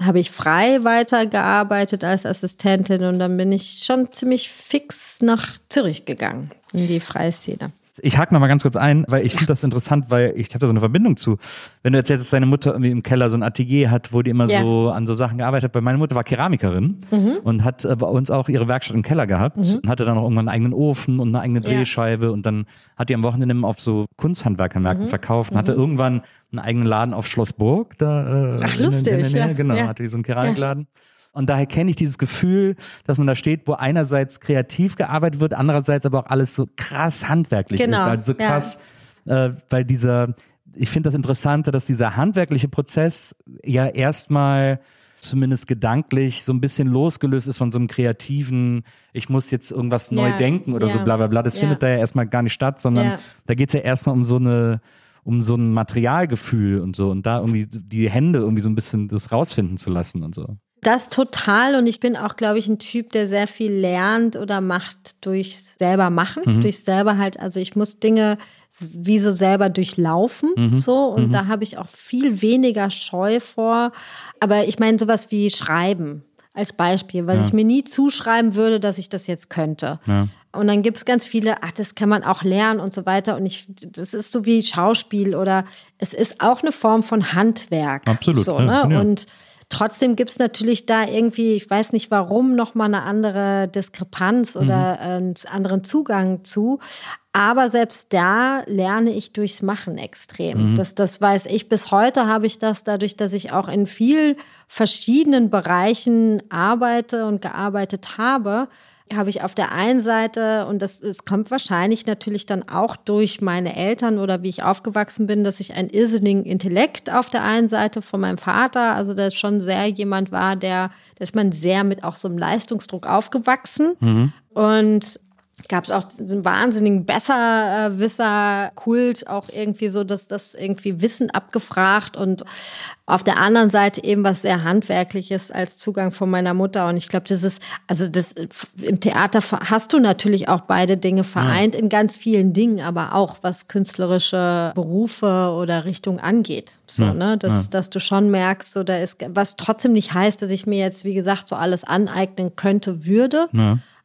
habe ich frei weitergearbeitet als Assistentin und dann bin ich schon ziemlich fix nach Zürich gegangen, in die Freiszene. Ich hake noch mal ganz kurz ein, weil ich finde das interessant, weil ich habe da so eine Verbindung zu. Wenn du erzählst, dass deine Mutter irgendwie im Keller so ein Atelier hat, wo die immer Ja. so an so Sachen gearbeitet hat. Weil meine Mutter war Keramikerin und hat äh, bei uns auch ihre Werkstatt im Keller gehabt und hatte dann auch irgendwann einen eigenen Ofen und eine eigene Ja. Drehscheibe und dann hat die am Wochenende immer auf so Kunsthandwerkermärkten verkauft und hatte irgendwann einen eigenen Laden auf Schlossburg. Da, äh, Ach, in- in- lustig, in der Nähe. ja. Genau, Ja. hatte die so einen Keramikladen. Und daher kenne ich dieses Gefühl, dass man da steht, wo einerseits kreativ gearbeitet wird, andererseits aber auch alles so krass handwerklich Genau, ist. Also ja. krass, äh, weil dieser, ich finde das Interessante, dass dieser handwerkliche Prozess ja erstmal zumindest gedanklich so ein bisschen losgelöst ist von so einem kreativen, ich muss jetzt irgendwas neu Ja, denken oder so ja, bla bla bla. Das ja. findet da ja erstmal gar nicht statt, sondern Ja. da geht es ja erstmal um so eine um so ein Materialgefühl und so und da irgendwie die Hände irgendwie so ein bisschen das rausfinden zu lassen und so. Das total und ich bin auch, glaube ich, ein Typ, der sehr viel lernt oder macht durchs selber machen, durch selber halt, also ich muss Dinge wie so selber durchlaufen, so und da habe ich auch viel weniger Scheu vor. Aber ich meine sowas wie Schreiben als Beispiel, weil ich mir nie zuschreiben würde, dass ich das jetzt könnte. Und dann gibt es ganz viele, ach, das kann man auch lernen und so weiter. Und ich, das ist so wie Schauspiel oder es ist auch eine Form von Handwerk. Absolut, So, ja, ne? ja. Und trotzdem gibt es natürlich da irgendwie, ich weiß nicht warum, nochmal eine andere Diskrepanz oder einen anderen Zugang zu. Aber selbst da lerne ich durchs Machen extrem. Das, das weiß ich. Bis heute habe ich das dadurch, dass ich auch in vielen verschiedenen Bereichen arbeite und gearbeitet habe, habe ich auf der einen Seite, und das es kommt wahrscheinlich natürlich dann auch durch meine Eltern oder wie ich aufgewachsen bin, dass ich einen irrsinnigen Intellekt auf der einen Seite von meinem Vater, also der schon sehr jemand war, der, da ist man sehr mit auch so einem Leistungsdruck aufgewachsen. Und gab es auch einen wahnsinnigen Besserwisser-Kult, auch irgendwie so, dass das irgendwie Wissen abgefragt und auf der anderen Seite eben was sehr Handwerkliches als Zugang von meiner Mutter. Und ich glaube, das ist, also das im Theater hast du natürlich auch beide Dinge vereint in ganz vielen Dingen, aber auch was künstlerische Berufe oder Richtung angeht. So, Ja, ne, dass, ja. dass du schon merkst, so da ist, was trotzdem nicht heißt, dass ich mir jetzt, wie gesagt, so alles aneignen könnte, würde.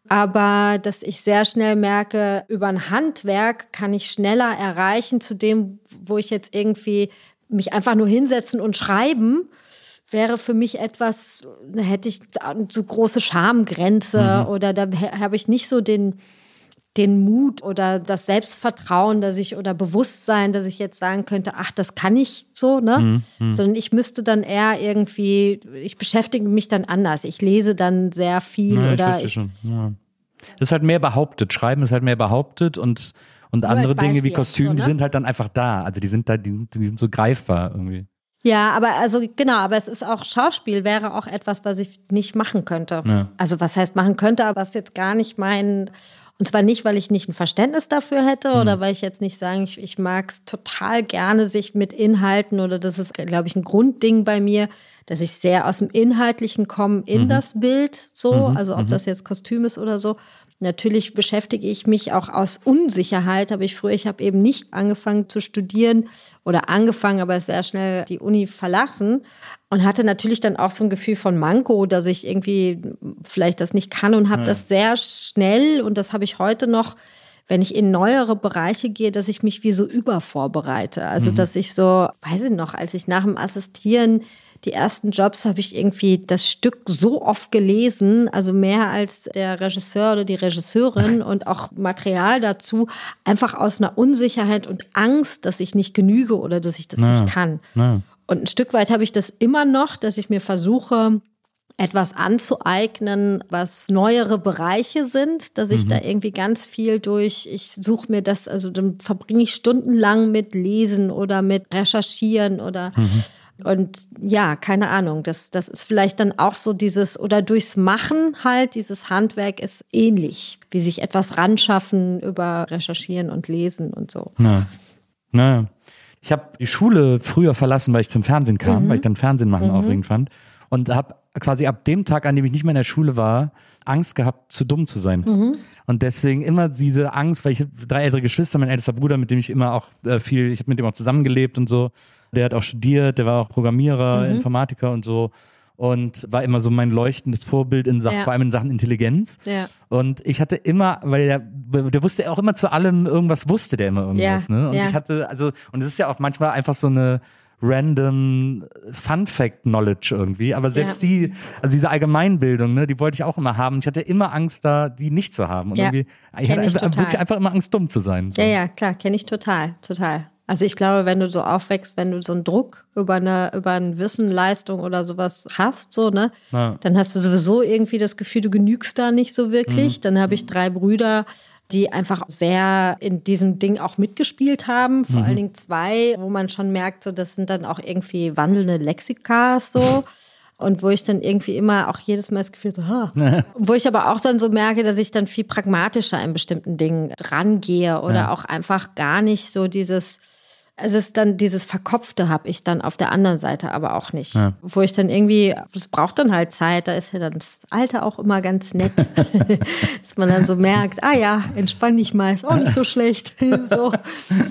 Aber dass ich sehr schnell merke, über ein Handwerk kann ich schneller erreichen zu dem, wo ich jetzt irgendwie mich einfach nur hinsetzen und schreiben, wäre für mich etwas, da hätte ich so große Schamgrenze oder da habe ich nicht so den, den Mut oder das Selbstvertrauen, dass ich oder Bewusstsein, dass ich jetzt sagen könnte, ach, das kann ich so, ne? Sondern ich müsste dann eher irgendwie, ich beschäftige mich dann anders. Ich lese dann sehr viel Ja, ich oder verstehe ich, schon. Ja. Das ist halt mehr behauptet. Schreiben ist halt mehr behauptet und, und andere als Dinge wie Kostüme, so, die ne? sind halt dann einfach da. Also die sind da, die, die sind so greifbar irgendwie. Ja, aber also genau, aber es ist auch Schauspiel wäre auch etwas, was ich nicht machen könnte. Ja. Also was heißt machen könnte, aber was jetzt gar nicht mein und zwar nicht, weil ich nicht ein Verständnis dafür hätte Hm. oder weil ich jetzt nicht sagen, ich, ich mag es total gerne, sich mit Inhalten oder das ist, glaube ich, ein Grundding bei mir, dass ich sehr aus dem Inhaltlichen komme in Mhm. das Bild, so, also ob das jetzt Kostüm ist oder so. Natürlich beschäftige ich mich auch aus Unsicherheit, habe ich früher, ich habe eben nicht angefangen zu studieren oder angefangen, aber sehr schnell die Uni verlassen und hatte natürlich dann auch so ein Gefühl von Manko, dass ich irgendwie vielleicht das nicht kann und habe das sehr schnell und das habe ich heute noch wenn ich in neuere Bereiche gehe, dass ich mich wie so übervorbereite. Also, dass ich so, weiß ich noch, als ich nach dem Assistieren die ersten Jobs habe ich irgendwie das Stück so oft gelesen, also mehr als der Regisseur oder die Regisseurin und auch Material dazu, einfach aus einer Unsicherheit und Angst, dass ich nicht genüge oder dass ich das Ja. nicht kann. Ja. Und ein Stück weit habe ich das immer noch, dass ich mir versuche, etwas anzueignen, was neuere Bereiche sind, dass ich da irgendwie ganz viel durch, ich suche mir das, also dann verbringe ich stundenlang mit Lesen oder mit Recherchieren oder und ja, keine Ahnung, das, das ist vielleicht dann auch so dieses, oder durchs Machen halt, dieses Handwerk ist ähnlich, wie sich etwas ranschaffen über Recherchieren und Lesen und so. Na, na. Ich habe die Schule früher verlassen, weil ich zum Fernsehen kam, weil ich dann Fernsehen machen aufregend fand. Und habe quasi ab dem Tag, an dem ich nicht mehr in der Schule war, Angst gehabt, zu dumm zu sein. Und deswegen immer diese Angst, weil ich drei ältere Geschwister, mein ältester Bruder, mit dem ich immer auch äh, viel, ich habe mit dem auch zusammengelebt und so. Der hat auch studiert, der war auch Programmierer, Informatiker und so. Und war immer so mein leuchtendes Vorbild in Sachen, Ja. vor allem in Sachen Intelligenz. Ja. Und ich hatte immer, weil der, der wusste auch immer zu allem irgendwas, wusste der immer irgendwas, Ja, ne? Und ich hatte, also, und es ist ja auch manchmal einfach so eine random Fun Fact Knowledge irgendwie, aber selbst Ja. die, also diese Allgemeinbildung, ne, die wollte ich auch immer haben. Ich hatte immer Angst da, die nicht zu haben. Und Ja, irgendwie, ich kenn hatte ich wirklich einfach immer Angst, dumm zu sein. So. Ja, ja, klar, kenne ich total, total. Also ich glaube, wenn du so aufwächst, wenn du so einen Druck über eine, über ein Wissen, Leistung oder sowas hast, so, ne, Ja. dann hast du sowieso irgendwie das Gefühl, du genügst da nicht so wirklich. Dann habe ich drei Brüder, die einfach sehr in diesem Ding auch mitgespielt haben. Vor allen Dingen zwei, wo man schon merkt, so, das sind dann auch irgendwie wandelnde Lexikas so. Und wo ich dann irgendwie immer auch jedes Mal das Gefühl habe, wo ich aber auch dann so merke, dass ich dann viel pragmatischer in bestimmten Dingen rangehe oder Ja. auch einfach gar nicht so dieses, es ist dann dieses Verkopfte habe ich dann auf der anderen Seite aber auch nicht. Ja. Wo ich dann irgendwie, es braucht dann halt Zeit, da ist ja dann das Alter auch immer ganz nett, dass man dann so merkt, ah ja, entspann dich mal, ist auch nicht so schlecht, so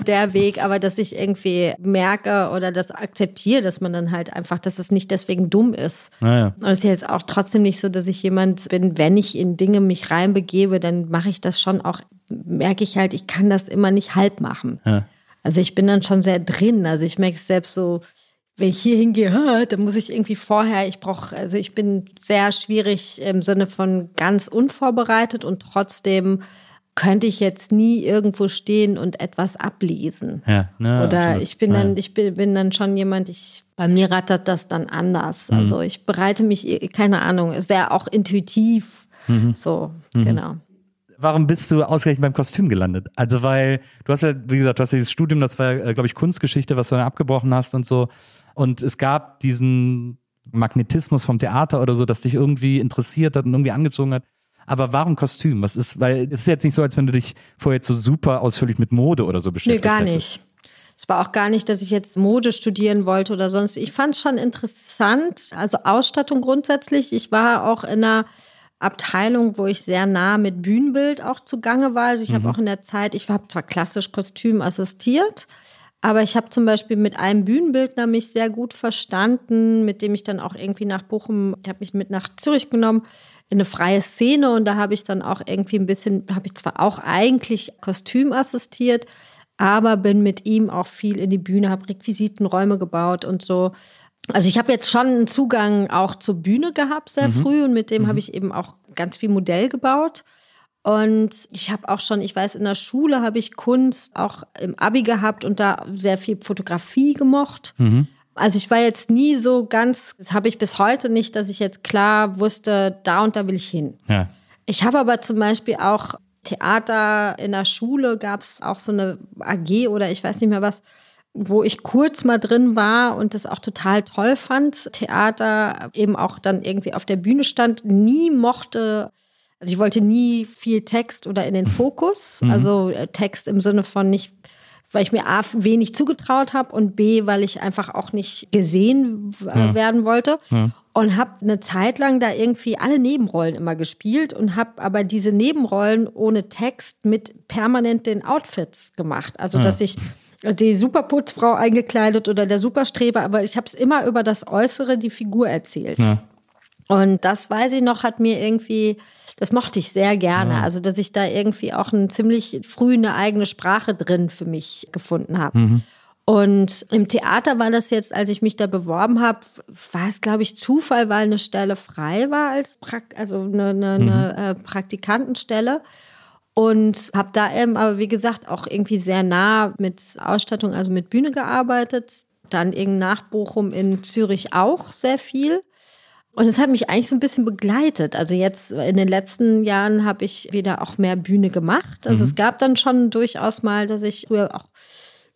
der Weg, aber dass ich irgendwie merke oder das akzeptiere, dass man dann halt einfach, dass es nicht deswegen dumm ist. Naja. Und es ist jetzt auch trotzdem nicht so, dass ich jemand bin, wenn ich in Dinge mich reinbegebe, dann mache ich das schon auch, merke ich halt, ich kann das immer nicht halb machen. Ja. Also ich bin dann schon sehr drin. Also ich merke es selbst so, wenn ich hier hingehe, dann muss ich irgendwie vorher, ich brauche, also ich bin sehr schwierig im Sinne von ganz unvorbereitet und trotzdem könnte ich jetzt nie irgendwo stehen und etwas ablesen. Ja, ne, Oder absolut. ich bin Ja. dann, ich bin, bin dann schon jemand, ich, bei mir rattert das dann anders. Mhm. Also ich bereite mich, keine Ahnung, sehr auch intuitiv. Mhm. So, genau. Warum bist du ausgerechnet beim Kostüm gelandet? Also, weil du hast ja, wie gesagt, du hast ja dieses Studium, das war, äh, glaube ich, Kunstgeschichte, was du dann abgebrochen hast und so. Und es gab diesen Magnetismus vom Theater oder so, das dich irgendwie interessiert hat und irgendwie angezogen hat. Aber warum Kostüm? Was ist, weil es ist jetzt nicht so, als wenn du dich vorher so super ausführlich mit Mode oder so Nee, beschäftigt gar hättest. nicht. Es war auch gar nicht, dass ich jetzt Mode studieren wollte oder sonst. Ich fand es schon interessant, also Ausstattung grundsätzlich. Ich war auch in einer Abteilung, wo ich sehr nah mit Bühnenbild auch zugange war. Also ich habe auch in der Zeit, ich habe zwar klassisch Kostüm assistiert, aber ich habe zum Beispiel mit einem Bühnenbildner mich sehr gut verstanden, mit dem ich dann auch irgendwie nach Bochum, ich habe mich mit nach Zürich genommen, in eine freie Szene und da habe ich dann auch irgendwie ein bisschen, habe ich zwar auch eigentlich Kostüm assistiert, aber bin mit ihm auch viel in die Bühne, habe Requisitenräume gebaut und so. Also ich habe jetzt schon einen Zugang auch zur Bühne gehabt sehr früh und mit dem habe ich eben auch ganz viel Modell gebaut. Und ich habe auch schon, ich weiß, in der Schule habe ich Kunst auch im Abi gehabt und da sehr viel Fotografie gemocht. Also ich war jetzt nie so ganz, das habe ich bis heute nicht, dass ich jetzt klar wusste, da und da will ich hin. Ja. Ich habe aber zum Beispiel auch Theater in der Schule, gab es auch so eine AG oder ich weiß nicht mehr was, wo ich kurz mal drin war und das auch total toll fand. Theater eben auch dann irgendwie auf der Bühne stand, nie mochte, also ich wollte nie viel Text oder in den Fokus, also äh, Text im Sinne von nicht weil ich mir A wenig zugetraut habe und B, weil ich einfach auch nicht gesehen äh, werden wollte. und habe eine Zeit lang da irgendwie alle Nebenrollen immer gespielt und habe aber diese Nebenrollen ohne Text mit permanent den Outfits gemacht. Also dass ich die Superputzfrau eingekleidet oder der Superstreber, aber ich habe es immer über das Äußere, die Figur erzählt. Ja. Und das weiß ich noch, hat mir irgendwie, das mochte ich sehr gerne. Ja. Also, dass ich da irgendwie auch ein ziemlich früh eine eigene Sprache drin für mich gefunden habe. Mhm. Und im Theater war das jetzt, als ich mich da beworben habe, war es, glaube ich, Zufall, weil eine Stelle frei war als Prak also eine, eine, eine äh, Praktikantenstelle. Und habe da eben, aber wie gesagt, auch irgendwie sehr nah mit Ausstattung, also mit Bühne gearbeitet. Dann irgendein nach Bochum in Zürich auch sehr viel. Und es hat mich eigentlich so ein bisschen begleitet. Also jetzt in den letzten Jahren habe ich wieder auch mehr Bühne gemacht. Also es gab dann schon durchaus mal, dass ich früher auch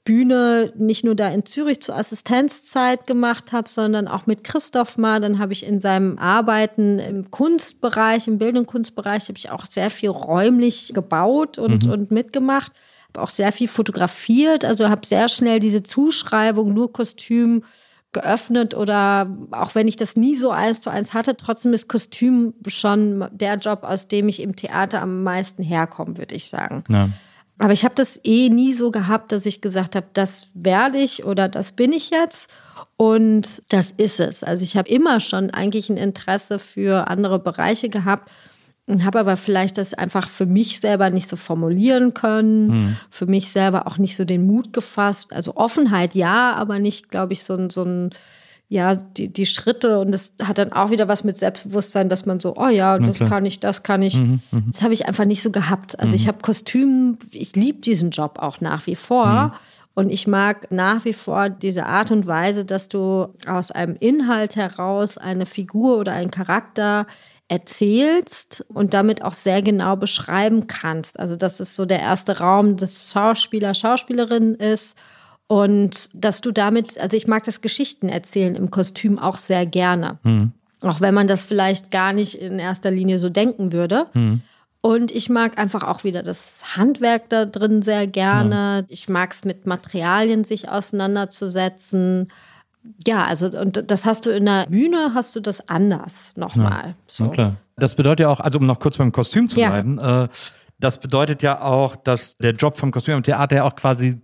Bühne nicht nur da in Zürich zur Assistenzzeit gemacht habe, sondern auch mit Christoph mal. Dann habe ich in seinem Arbeiten im Kunstbereich, im Bild- und Kunstbereich, habe ich auch sehr viel räumlich gebaut und, und mitgemacht. Habe auch sehr viel fotografiert, also habe sehr schnell diese Zuschreibung, nur Kostüm geöffnet oder auch wenn ich das nie so eins zu eins hatte, trotzdem ist Kostüm schon der Job, aus dem ich im Theater am meisten herkomme, würde ich sagen. Ja. Aber ich habe das eh nie so gehabt, dass ich gesagt habe, das werde ich oder das bin ich jetzt. Und das ist es. Also ich habe immer schon eigentlich ein Interesse für andere Bereiche gehabt und habe aber vielleicht das einfach für mich selber nicht so formulieren können, für mich selber auch nicht so den Mut gefasst. Also Offenheit ja, aber nicht, glaube ich, so ein, so ein ja, die, die Schritte und das hat dann auch wieder was mit Selbstbewusstsein, dass man so, oh ja, das kann ich, das kann ich. Das habe ich einfach nicht so gehabt. Also ich habe Kostüm, ich liebe diesen Job auch nach wie vor. Und ich mag nach wie vor diese Art und Weise, dass du aus einem Inhalt heraus eine Figur oder einen Charakter erzählst und damit auch sehr genau beschreiben kannst. Also, dass es so der erste Raum des Schauspieler, Schauspielerin ist. Und dass du damit, also ich mag das Geschichten erzählen im Kostüm auch sehr gerne. Auch wenn man das vielleicht gar nicht in erster Linie so denken würde. Und ich mag einfach auch wieder das Handwerk da drin sehr gerne. Ich mag es mit Materialien sich auseinanderzusetzen. Ja, also und das hast du in der Bühne, hast du das anders nochmal. So. Na klar. Das bedeutet ja auch, also um noch kurz beim Kostüm zu Ja. bleiben, äh, das bedeutet ja auch, dass der Job vom Kostüm im Theater ja auch quasi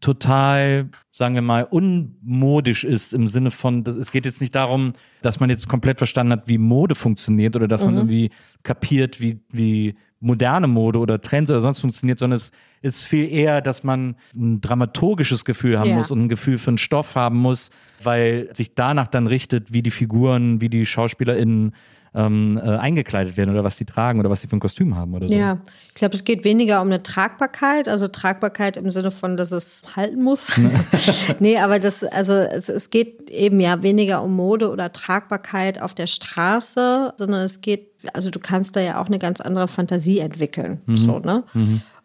total, sagen wir mal, unmodisch ist im Sinne von, es geht jetzt nicht darum, dass man jetzt komplett verstanden hat, wie Mode funktioniert oder dass man irgendwie kapiert, wie, wie moderne Mode oder Trends oder sonst funktioniert, sondern es ist viel eher, dass man ein dramaturgisches Gefühl haben Ja. muss und ein Gefühl für einen Stoff haben muss, weil sich danach dann richtet, wie die Figuren, wie die SchauspielerInnen ähm, äh, eingekleidet werden oder was sie tragen oder was sie für ein Kostüm haben oder so. Ja, ich glaube, es geht weniger um eine Tragbarkeit, also Tragbarkeit im Sinne von, dass es halten muss. nee, aber das, also es, es geht eben ja weniger um Mode oder Tragbarkeit auf der Straße, sondern es geht, also du kannst da ja auch eine ganz andere Fantasie entwickeln. So, ne?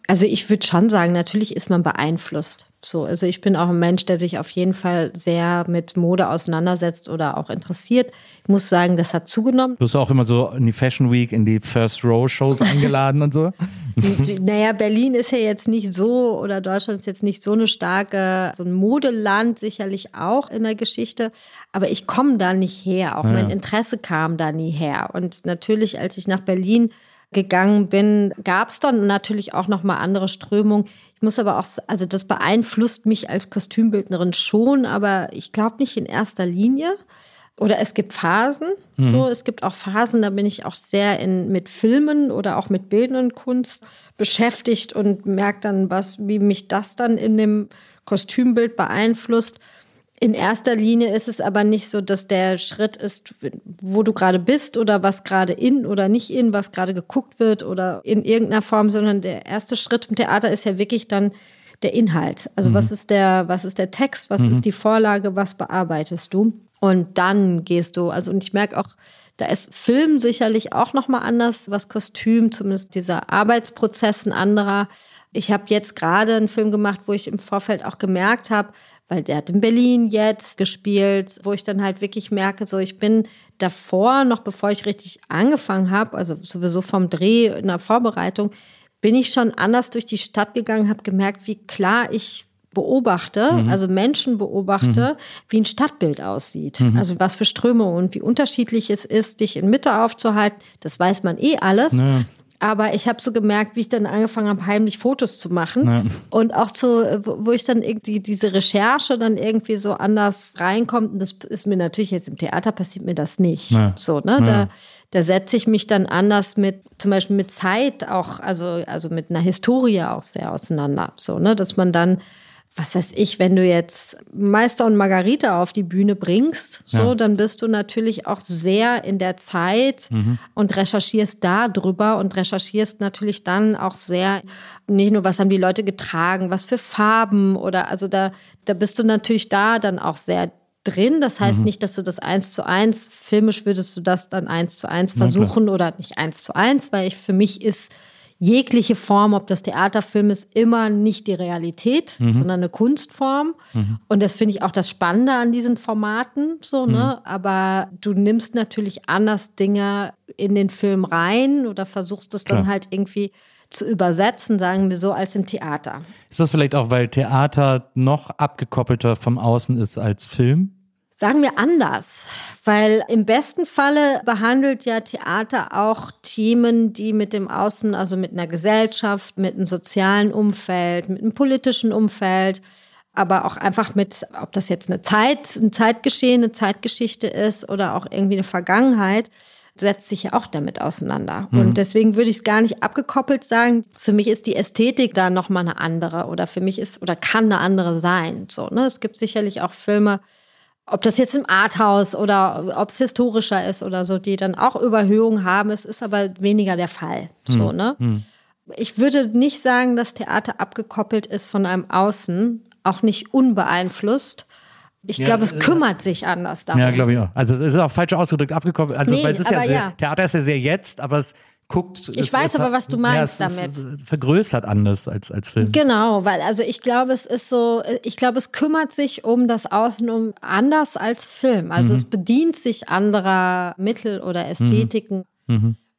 Also ich würde schon sagen, natürlich ist man beeinflusst. So, also ich bin auch ein Mensch, der sich auf jeden Fall sehr mit Mode auseinandersetzt oder auch interessiert. Ich muss sagen, das hat zugenommen. Du bist auch immer so in die Fashion Week, in die First Row Shows eingeladen und so. Naja, Berlin ist ja jetzt nicht so, oder Deutschland ist jetzt nicht so eine starke, so ein Modeland sicherlich auch in der Geschichte. Aber ich komme da nicht her. Auch Ja, mein. Interesse kam da nie her. Und natürlich, als ich nach Berlin gegangen bin, gab es dann natürlich auch noch mal andere Strömungen. Ich muss aber auch, also das beeinflusst mich als Kostümbildnerin schon, aber ich glaube nicht in erster Linie. Oder es gibt Phasen. So, es gibt auch Phasen, da bin ich auch sehr in, mit Filmen oder auch mit bildenden Kunst beschäftigt und merke dann, was, wie mich das dann in dem Kostümbild beeinflusst. In erster Linie ist es aber nicht so, dass der Schritt ist, wo du gerade bist oder was gerade in oder nicht in, was gerade geguckt wird oder in irgendeiner Form, sondern der erste Schritt im Theater ist ja wirklich dann der Inhalt. Also was ist der, was ist der Text, was ist die Vorlage, was bearbeitest du? Und dann gehst du, also und ich merke auch, da ist Film sicherlich auch nochmal anders, was Kostüm, zumindest dieser Arbeitsprozess ein anderer. Ich habe jetzt gerade einen Film gemacht, wo ich im Vorfeld auch gemerkt habe, weil der hat in Berlin jetzt gespielt, wo ich dann halt wirklich merke, so ich bin davor, noch bevor ich richtig angefangen habe, also sowieso vom Dreh in der Vorbereitung, bin ich schon anders durch die Stadt gegangen, habe gemerkt, wie klar ich beobachte, Mhm. also Menschen beobachte, wie ein Stadtbild aussieht. Mhm. Also was für Strömungen und wie unterschiedlich es ist, dich in Mitte aufzuhalten. Das weiß man eh alles. Ja. Aber ich habe so gemerkt, wie ich dann angefangen habe, heimlich Fotos zu machen. Ja. Und auch so, äh, wo wo ich dann irgendwie diese Recherche dann irgendwie so anders reinkommt. Und das ist mir natürlich jetzt im Theater passiert mir das nicht. Ja. So, ne? Ja. Da, da setze ich mich dann anders mit, zum Beispiel mit Zeit auch, also, also mit einer Historie auch sehr auseinander. So, ne? Dass man dann, was weiß ich, wenn du jetzt Meister und Margarita auf die Bühne bringst, so, Ja. dann bist du natürlich auch sehr in der Zeit und recherchierst da drüber und recherchierst natürlich dann auch sehr, nicht nur, was haben die Leute getragen, was für Farben oder, also da, da bist du natürlich da dann auch sehr drin. Das heißt nicht, dass du das eins zu eins, filmisch würdest du das dann eins zu eins versuchen oder nicht eins zu eins, weil ich für mich ist jegliche Form, ob das Theaterfilm ist, immer nicht die Realität, sondern eine Kunstform. Und das finde ich auch das Spannende an diesen Formaten, so, ne? Aber du nimmst natürlich anders Dinge in den Film rein oder versuchst es dann halt irgendwie zu übersetzen, sagen wir so, als im Theater. Ist das vielleicht auch, weil Theater noch abgekoppelter vom Außen ist als Film? Sagen wir anders, weil im besten Falle behandelt ja Theater auch Themen, die mit dem Außen, also mit einer Gesellschaft, mit einem sozialen Umfeld, mit einem politischen Umfeld, aber auch einfach mit, ob das jetzt eine Zeit, ein Zeitgeschehen, eine Zeitgeschichte ist oder auch irgendwie eine Vergangenheit, setzt sich ja auch damit auseinander. Und deswegen würde ich es gar nicht abgekoppelt sagen. Für mich ist die Ästhetik da nochmal eine andere oder für mich ist oder kann eine andere sein. So, ne? Es gibt sicherlich auch Filme, ob das jetzt im Arthouse oder ob es historischer ist oder so, die dann auch Überhöhungen haben. Es ist aber weniger der Fall. So, ne? Ich würde nicht sagen, dass Theater abgekoppelt ist von einem Außen, auch nicht unbeeinflusst. Ich Ja, glaube, es kümmert sich anders darum. Ja, glaube ich auch. Also es ist auch falsch ausgedrückt abgekoppelt. Also Nee, es ist ja, sehr, ja. Theater ist ja sehr jetzt, aber es guckt. Ich es, weiß es aber, hat- was du meinst ja, damit. vergrößert anders als, als Film. Genau, weil also ich glaube, es ist so, ich glaube, es kümmert sich um das Außen um anders als Film. Also es bedient sich anderer Mittel oder Ästhetiken.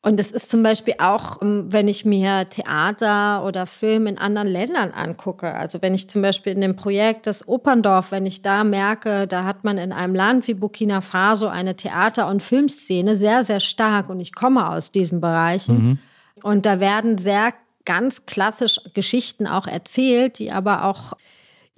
Und es ist zum Beispiel auch, ähm, wenn ich mir Theater oder Film in anderen Ländern angucke. Also wenn ich zum Beispiel in dem Projekt das Operndorf, wenn ich da merke, da hat man in einem Land wie Burkina Faso eine Theater- und Filmszene sehr, sehr stark und ich komme aus diesen Bereichen. Und da werden sehr ganz klassisch Geschichten auch erzählt, die aber auch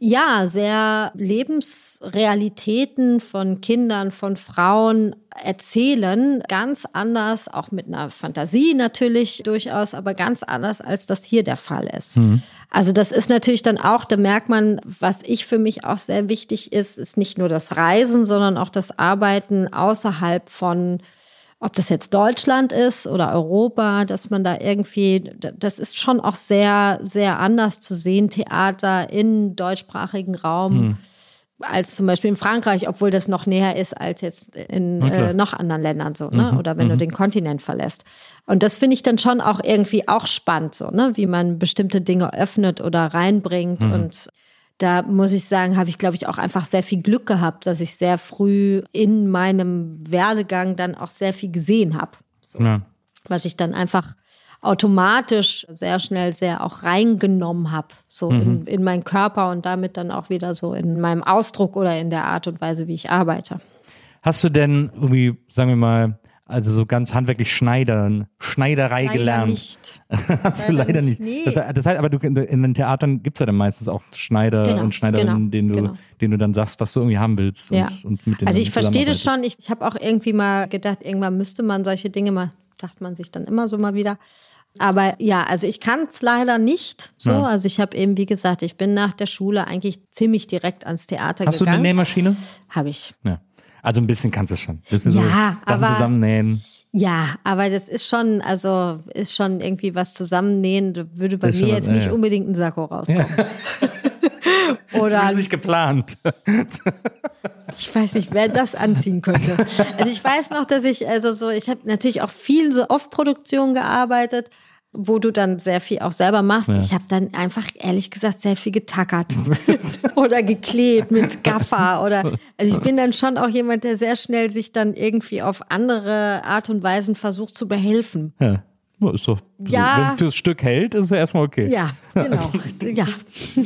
ja sehr Lebensrealitäten von Kindern, von Frauen erzählen, ganz anders, auch mit einer Fantasie natürlich durchaus, aber ganz anders, als das hier der Fall ist. Also das ist natürlich dann auch, da merkt man, was ich für mich auch sehr wichtig ist, ist nicht nur das Reisen, sondern auch das Arbeiten außerhalb von ob das jetzt Deutschland ist oder Europa, dass man da irgendwie, das ist schon auch sehr, sehr anders zu sehen, Theater im deutschsprachigen Raum. Als zum Beispiel in Frankreich, obwohl das noch näher ist als jetzt in äh, noch anderen Ländern so, ne? Oder wenn du den Kontinent verlässt. Und das finde ich dann schon auch irgendwie auch spannend, so, ne? Wie man bestimmte Dinge öffnet oder reinbringt. Und da muss ich sagen, habe ich, glaube ich, auch einfach sehr viel Glück gehabt, dass ich sehr früh in meinem Werdegang dann auch sehr viel gesehen habe. Ja. Was ich dann einfach automatisch sehr schnell sehr auch reingenommen habe, so in, in meinen Körper und damit dann auch wieder so in meinem Ausdruck oder in der Art und Weise, wie ich arbeite. Hast du denn irgendwie, sagen wir mal, also so ganz handwerklich Schneidern, Schneiderei gelernt? nicht. Hast du Leider leider nicht, nicht. nee. Das, das heißt, aber du, in den Theatern gibt es ja dann meistens auch Schneider Genau, und Schneiderinnen, genau, denen, du, genau. denen du dann sagst, was du irgendwie haben willst. Ja. Und, und Also du ich verstehe das schon. Ich, ich habe auch irgendwie mal gedacht, irgendwann müsste man solche Dinge mal, sagt man sich dann immer so mal wieder. Aber ja, also ich kann es leider nicht so. Ja. Also ich habe eben, wie gesagt, ich bin nach der Schule eigentlich ziemlich direkt ans Theater Hast du eine gegangen. Nähmaschine? Habe ich. Ja. Also ein bisschen kannst du schon. Bisschen so Ja, Sachen aber- zusammennähen. Ja, aber das ist schon, also ist schon irgendwie was zusammennähen. Da würde bei Ist mir jetzt was, ja, nicht ja. unbedingt ein Sakko rauskommen. Oder Das ist nicht geplant. Ich weiß nicht, wer das anziehen könnte. Also ich weiß noch, dass ich, also so, ich habe natürlich auch viel so Off-Produktion gearbeitet, wo du dann sehr viel auch selber machst. Ich habe dann einfach, ehrlich gesagt, sehr viel getackert oder geklebt mit Gaffer oder, also ich bin dann schon auch jemand, der sehr schnell sich dann irgendwie auf andere Art und Weisen versucht zu behelfen. Ja. Ist doch, Ja. Wenn fürs Stück hält, ist es ja erstmal okay. Ja, genau. ja,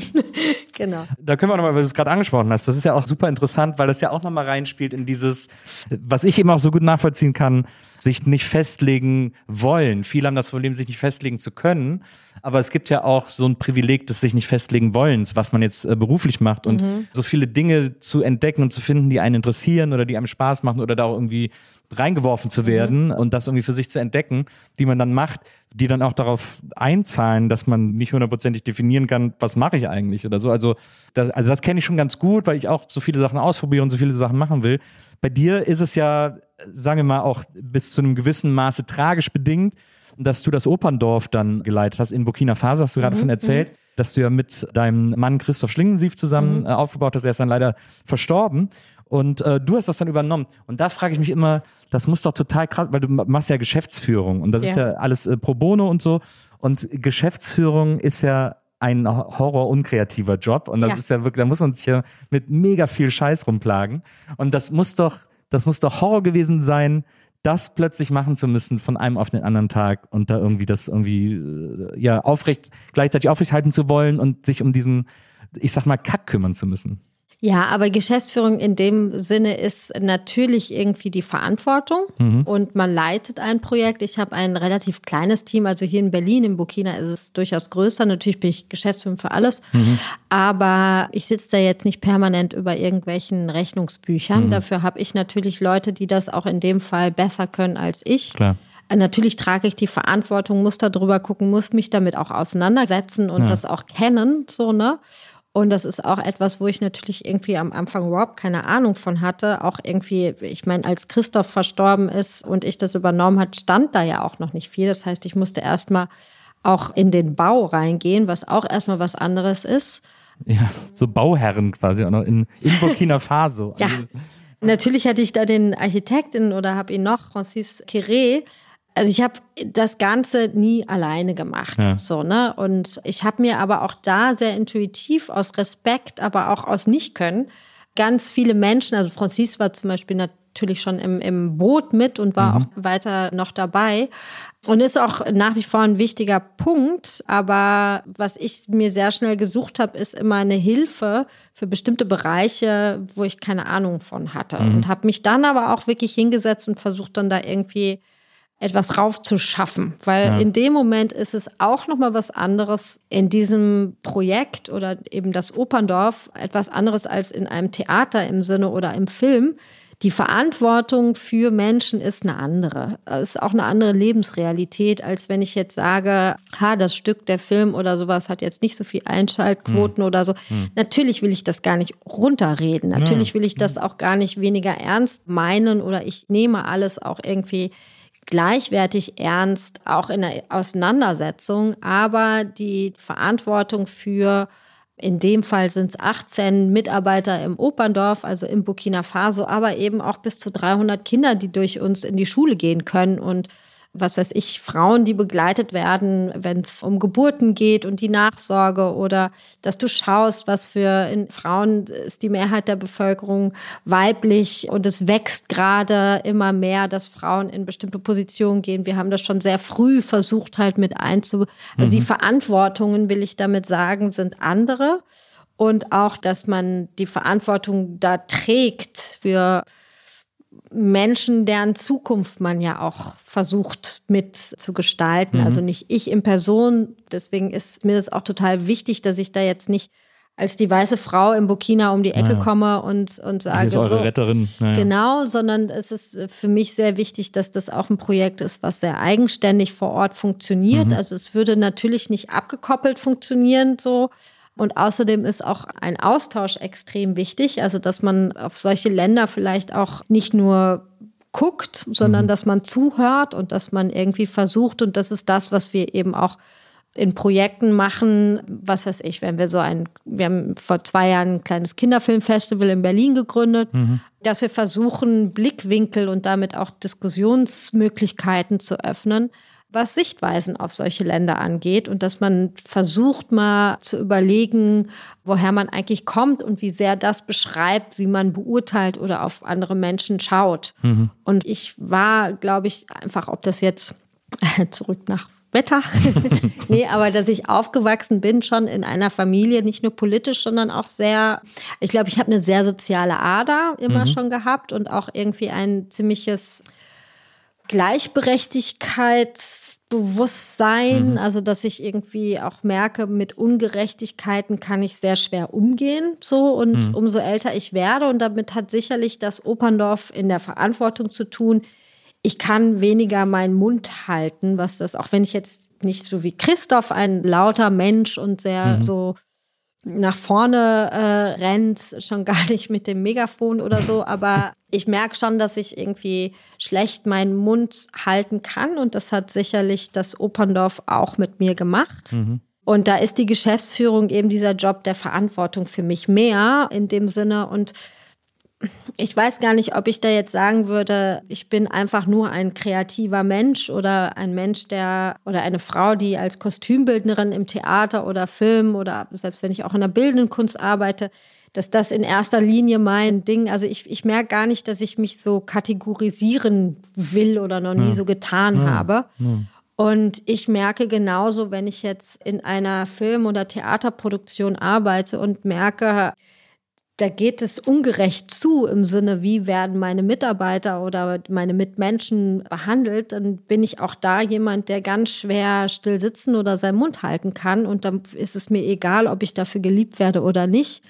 genau. Da können wir nochmal, weil du es gerade angesprochen hast, das ist ja auch super interessant, weil das ja auch nochmal reinspielt in dieses, was ich eben auch so gut nachvollziehen kann, sich nicht festlegen wollen. Viele haben das Problem, sich nicht festlegen zu können, aber es gibt ja auch so ein Privileg des sich nicht festlegen wollens, was man jetzt äh, beruflich macht und so viele Dinge zu entdecken und zu finden, die einen interessieren oder die einem Spaß machen oder da auch irgendwie reingeworfen zu werden und das irgendwie für sich zu entdecken, die man dann macht, die dann auch darauf einzahlen, dass man nicht hundertprozentig definieren kann, was mache ich eigentlich oder so. Also das, also das kenne ich schon ganz gut, weil ich auch so viele Sachen ausprobiere und so viele Sachen machen will. Bei dir ist es ja, sagen wir mal, auch bis zu einem gewissen Maße tragisch bedingt, dass du das Operndorf dann geleitet hast in Burkina Faso, hast du gerade von erzählt, dass du ja mit deinem Mann Christoph Schlingensief zusammen äh, aufgebaut hast. Er ist dann leider verstorben. Und äh, du hast das dann übernommen. Und da frage ich mich immer, das muss doch total krass, weil du ma- machst ja Geschäftsführung und das ist Ja. ja alles äh, pro bono und so. Und Geschäftsführung ist ja ein horror unkreativer Job und das Ja. ist ja wirklich, da muss man sich ja mit mega viel Scheiß rumplagen. Und das muss doch, das muss doch Horror gewesen sein, das plötzlich machen zu müssen von einem auf den anderen Tag und da irgendwie das irgendwie äh, ja aufrecht gleichzeitig aufrechthalten zu wollen und sich um diesen, ich sag mal, Kack kümmern zu müssen. Ja, aber Geschäftsführung in dem Sinne ist natürlich irgendwie die Verantwortung und man leitet ein Projekt. Ich habe ein relativ kleines Team, also hier in Berlin, in Burkina ist es durchaus größer. Natürlich bin ich Geschäftsführerin für alles, aber ich sitze da jetzt nicht permanent über irgendwelchen Rechnungsbüchern. Dafür habe ich natürlich Leute, die das auch in dem Fall besser können als ich. Klar. Natürlich trage ich die Verantwortung, muss da drüber gucken, muss mich damit auch auseinandersetzen und das auch kennen, so, ne? Und das ist auch etwas, wo ich natürlich irgendwie am Anfang überhaupt keine Ahnung von hatte. Auch irgendwie, ich meine, als Christoph verstorben ist und ich das übernommen hat, stand da ja auch noch nicht viel. Das heißt, ich musste erstmal auch in den Bau reingehen, was auch erstmal was anderes ist. Ja, so Bauherren quasi auch noch in, in Burkina Faso. Ja. Also, Natürlich hatte ich da den Architekten oder habe ihn noch, Francis Quiré. Also ich habe das Ganze nie alleine gemacht, Ja. so ne. Und ich habe mir aber auch da sehr intuitiv aus Respekt, aber auch aus Nichtkönnen ganz viele Menschen. Also Francis war zum Beispiel natürlich schon im, im Boot mit und war auch weiter noch dabei und ist auch nach wie vor ein wichtiger Punkt. Aber was ich mir sehr schnell gesucht habe, ist immer eine Hilfe für bestimmte Bereiche, wo ich keine Ahnung von hatte. Und habe mich dann aber auch wirklich hingesetzt und versucht dann da irgendwie etwas raufzuschaffen, weil Ja. in dem Moment ist es auch noch mal was anderes in diesem Projekt oder eben das Operndorf etwas anderes als in einem Theater im Sinne oder im Film. Die Verantwortung für Menschen ist eine andere. Es ist auch eine andere Lebensrealität, als wenn ich jetzt sage, ha, das Stück, der Film oder sowas hat jetzt nicht so viel Einschaltquoten oder so. Natürlich will ich das gar nicht runterreden. Natürlich will ich das auch gar nicht weniger ernst meinen oder ich nehme alles auch irgendwie gleichwertig ernst, auch in der Auseinandersetzung, aber die Verantwortung für, in dem Fall sind es 18 Mitarbeiter im Operndorf, also im Burkina Faso, aber eben auch bis zu 300 Kinder, die durch uns in die Schule gehen können und was weiß ich, Frauen, die begleitet werden, wenn es um Geburten geht und die Nachsorge oder dass du schaust, was für in Frauen ist die Mehrheit der Bevölkerung weiblich und es wächst gerade immer mehr, dass Frauen in bestimmte Positionen gehen. Wir haben das schon sehr früh versucht halt mit einzu. Also die Verantwortungen, will ich damit sagen, sind andere und auch, dass man die Verantwortung da trägt für Menschen, deren Zukunft man ja auch versucht mit zu gestalten. Also nicht ich in Person. Deswegen ist mir das auch total wichtig, dass ich da jetzt nicht als die weiße Frau in Burkina um die Ecke Ja. komme und, und Hier sage, ist eure so, Retterin. Naja. Genau, sondern es ist für mich sehr wichtig, dass das auch ein Projekt ist, was sehr eigenständig vor Ort funktioniert. Also es würde natürlich nicht abgekoppelt funktionieren so. Und außerdem ist auch ein Austausch extrem wichtig, also dass man auf solche Länder vielleicht auch nicht nur guckt, sondern dass man zuhört und dass man irgendwie versucht. Und das ist das, was wir eben auch in Projekten machen, was weiß ich, wenn wir so ein, wir haben vor zwei Jahren ein kleines Kinderfilmfestival in Berlin gegründet, dass wir versuchen, Blickwinkel und damit auch Diskussionsmöglichkeiten zu öffnen, was Sichtweisen auf solche Länder angeht und dass man versucht mal zu überlegen, woher man eigentlich kommt und wie sehr das beschreibt, wie man beurteilt oder auf andere Menschen schaut. Und ich war, glaube ich, einfach, ob das jetzt zurück nach Wetter. nee, aber dass ich aufgewachsen bin schon in einer Familie, nicht nur politisch, sondern auch sehr, ich glaube, ich habe eine sehr soziale Ader immer mhm. schon gehabt und auch irgendwie ein ziemliches Gleichberechtigkeitsbewusstsein, mhm. also dass ich irgendwie auch merke, mit Ungerechtigkeiten kann ich sehr schwer umgehen, so und mhm. umso älter ich werde und damit hat sicherlich das Operndorf in der Verantwortung zu tun. Ich kann weniger meinen Mund halten, was das, auch wenn ich jetzt nicht so wie Christoph ein lauter Mensch und sehr mhm. so nach vorne äh, rennt, schon gar nicht mit dem Megafon oder so, aber ich merke schon, dass ich irgendwie schlecht meinen Mund halten kann und das hat sicherlich das Operndorf auch mit mir gemacht. Mhm. Und da ist die Geschäftsführung eben dieser Job der Verantwortung für mich mehr in dem Sinne und ich weiß gar nicht, ob ich da jetzt sagen würde, ich bin einfach nur ein kreativer Mensch oder ein Mensch, der oder eine Frau, die als Kostümbildnerin im Theater oder Film oder selbst wenn ich auch in der bildenden Kunst arbeite, dass das in erster Linie mein Ding, also ich, ich merke gar nicht, dass ich mich so kategorisieren will oder noch nie ja. so getan ja. habe. Ja. Und ich merke genauso, wenn ich jetzt in einer Film- oder Theaterproduktion arbeite und merke, da geht es ungerecht zu im Sinne, wie werden meine Mitarbeiter oder meine Mitmenschen behandelt, dann bin ich auch da jemand, der ganz schwer still sitzen oder seinen Mund halten kann. Und dann ist es mir egal, ob ich dafür geliebt werde oder nicht.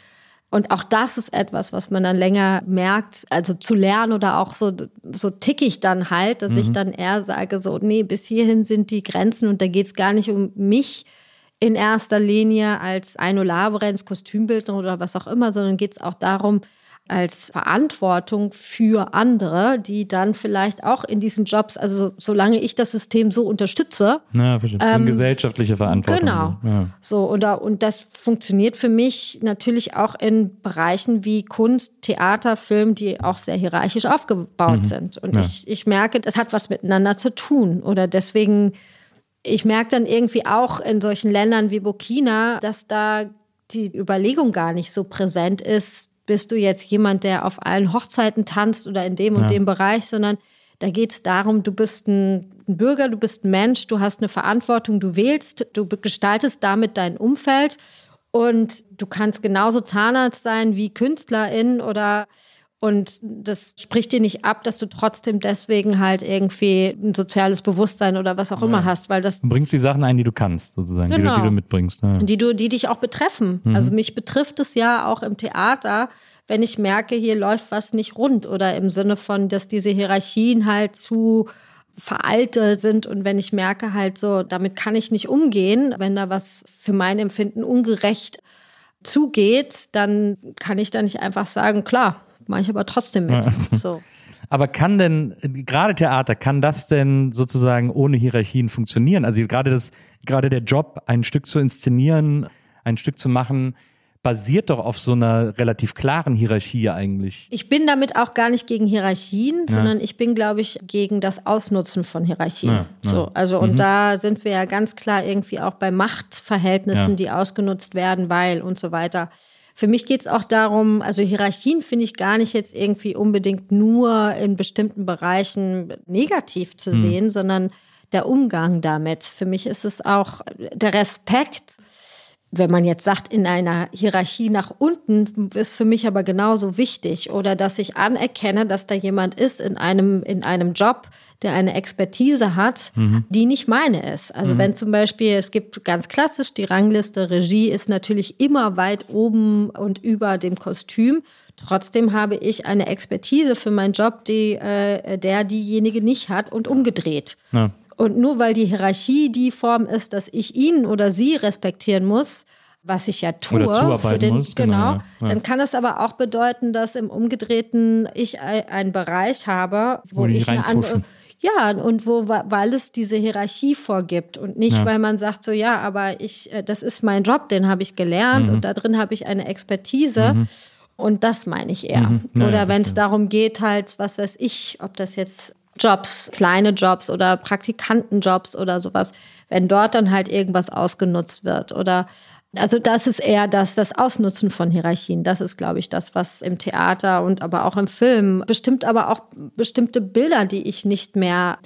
Und auch das ist etwas, was man dann länger merkt, also zu lernen oder auch so, so tick ich dann halt, dass mhm. ich dann eher sage, so, nee, bis hierhin sind die Grenzen und da geht es gar nicht um mich, in erster Linie als Aino Laberenz, Kostümbildner oder was auch immer, sondern geht es auch darum, als Verantwortung für andere, die dann vielleicht auch in diesen Jobs, also solange ich das System so unterstütze. Ja, ähm, gesellschaftliche Verantwortung. Genau. Ja. So, und, und das funktioniert für mich natürlich auch in Bereichen wie Kunst, Theater, Film, die auch sehr hierarchisch aufgebaut mhm. sind. Und ja. ich, ich merke, das hat was miteinander zu tun. Oder deswegen ich merke dann irgendwie auch in solchen Ländern wie Burkina, dass da die Überlegung gar nicht so präsent ist, bist du jetzt jemand, der auf allen Hochzeiten tanzt oder in dem und ja. dem Bereich, sondern da geht es darum, du bist ein Bürger, du bist ein Mensch, du hast eine Verantwortung, du wählst, du gestaltest damit dein Umfeld und du kannst genauso Zahnarzt sein wie Künstlerin oder und das spricht dir nicht ab, dass du trotzdem deswegen halt irgendwie ein soziales Bewusstsein oder was auch ja. immer hast, weil das. Du bringst die Sachen ein, die du kannst, sozusagen, genau. die, du, die du genau. mitbringst. Ja. Die, du, die dich auch betreffen. Mhm. Also mich betrifft es ja auch im Theater, wenn ich merke, hier läuft was nicht rund oder im Sinne von, dass diese Hierarchien halt zu veraltet sind und wenn ich merke halt so, damit kann ich nicht umgehen, wenn da was für mein Empfinden ungerecht zugeht, dann kann ich da nicht einfach sagen, klar, mache ich aber trotzdem mit. Ja. So. Aber kann denn, gerade Theater, kann das denn sozusagen ohne Hierarchien funktionieren? Also gerade das, gerade der Job, ein Stück zu inszenieren, ein Stück zu machen, basiert doch auf so einer relativ klaren Hierarchie eigentlich. Ich bin damit auch gar nicht gegen Hierarchien, ja. sondern ich bin, glaube ich, gegen das Ausnutzen von Hierarchien. Ja, ja. So, also mhm. und da sind wir ja ganz klar irgendwie auch bei Machtverhältnissen, die ausgenutzt werden, weil und so weiter. Für mich geht es auch darum, also Hierarchien finde ich gar nicht jetzt irgendwie unbedingt nur in bestimmten Bereichen negativ zu mhm. sehen, sondern der Umgang damit. Für mich ist es auch der Respekt wenn man jetzt sagt, in einer Hierarchie nach unten, ist für mich aber genauso wichtig. Oder dass ich anerkenne, dass da jemand ist in einem, in einem Job, der eine Expertise hat, mhm. die nicht meine ist. Also mhm. wenn zum Beispiel, es gibt ganz klassisch die Rangliste, Regie ist natürlich immer weit oben und über dem Kostüm. Trotzdem habe ich eine Expertise für meinen Job, die äh, der diejenige nicht hat und umgedreht. Ja. Und nur weil die Hierarchie die Form ist, dass ich ihn oder sie respektieren muss, was ich ja tue, für den, muss, genau, genau ja. dann kann es aber auch bedeuten, dass im Umgedrehten ich einen Bereich habe, wo, wo ich eine andere, ja, und wo, weil es diese Hierarchie vorgibt und nicht, ja. weil man sagt so, ja, aber ich, äh, das ist mein Job, den habe ich gelernt mhm. und da drin habe ich eine Expertise. Mhm. Und das meine ich eher. Mhm. Ja, Oder wenn es darum geht, halt, was weiß ich, ob das jetzt Jobs, kleine Jobs oder Praktikantenjobs oder sowas, wenn dort dann halt irgendwas ausgenutzt wird oder also das ist eher das, das Ausnutzen von Hierarchien. Das ist, glaube ich, das, was im Theater und aber auch im Film bestimmt aber auch bestimmte Bilder, die ich nicht mehr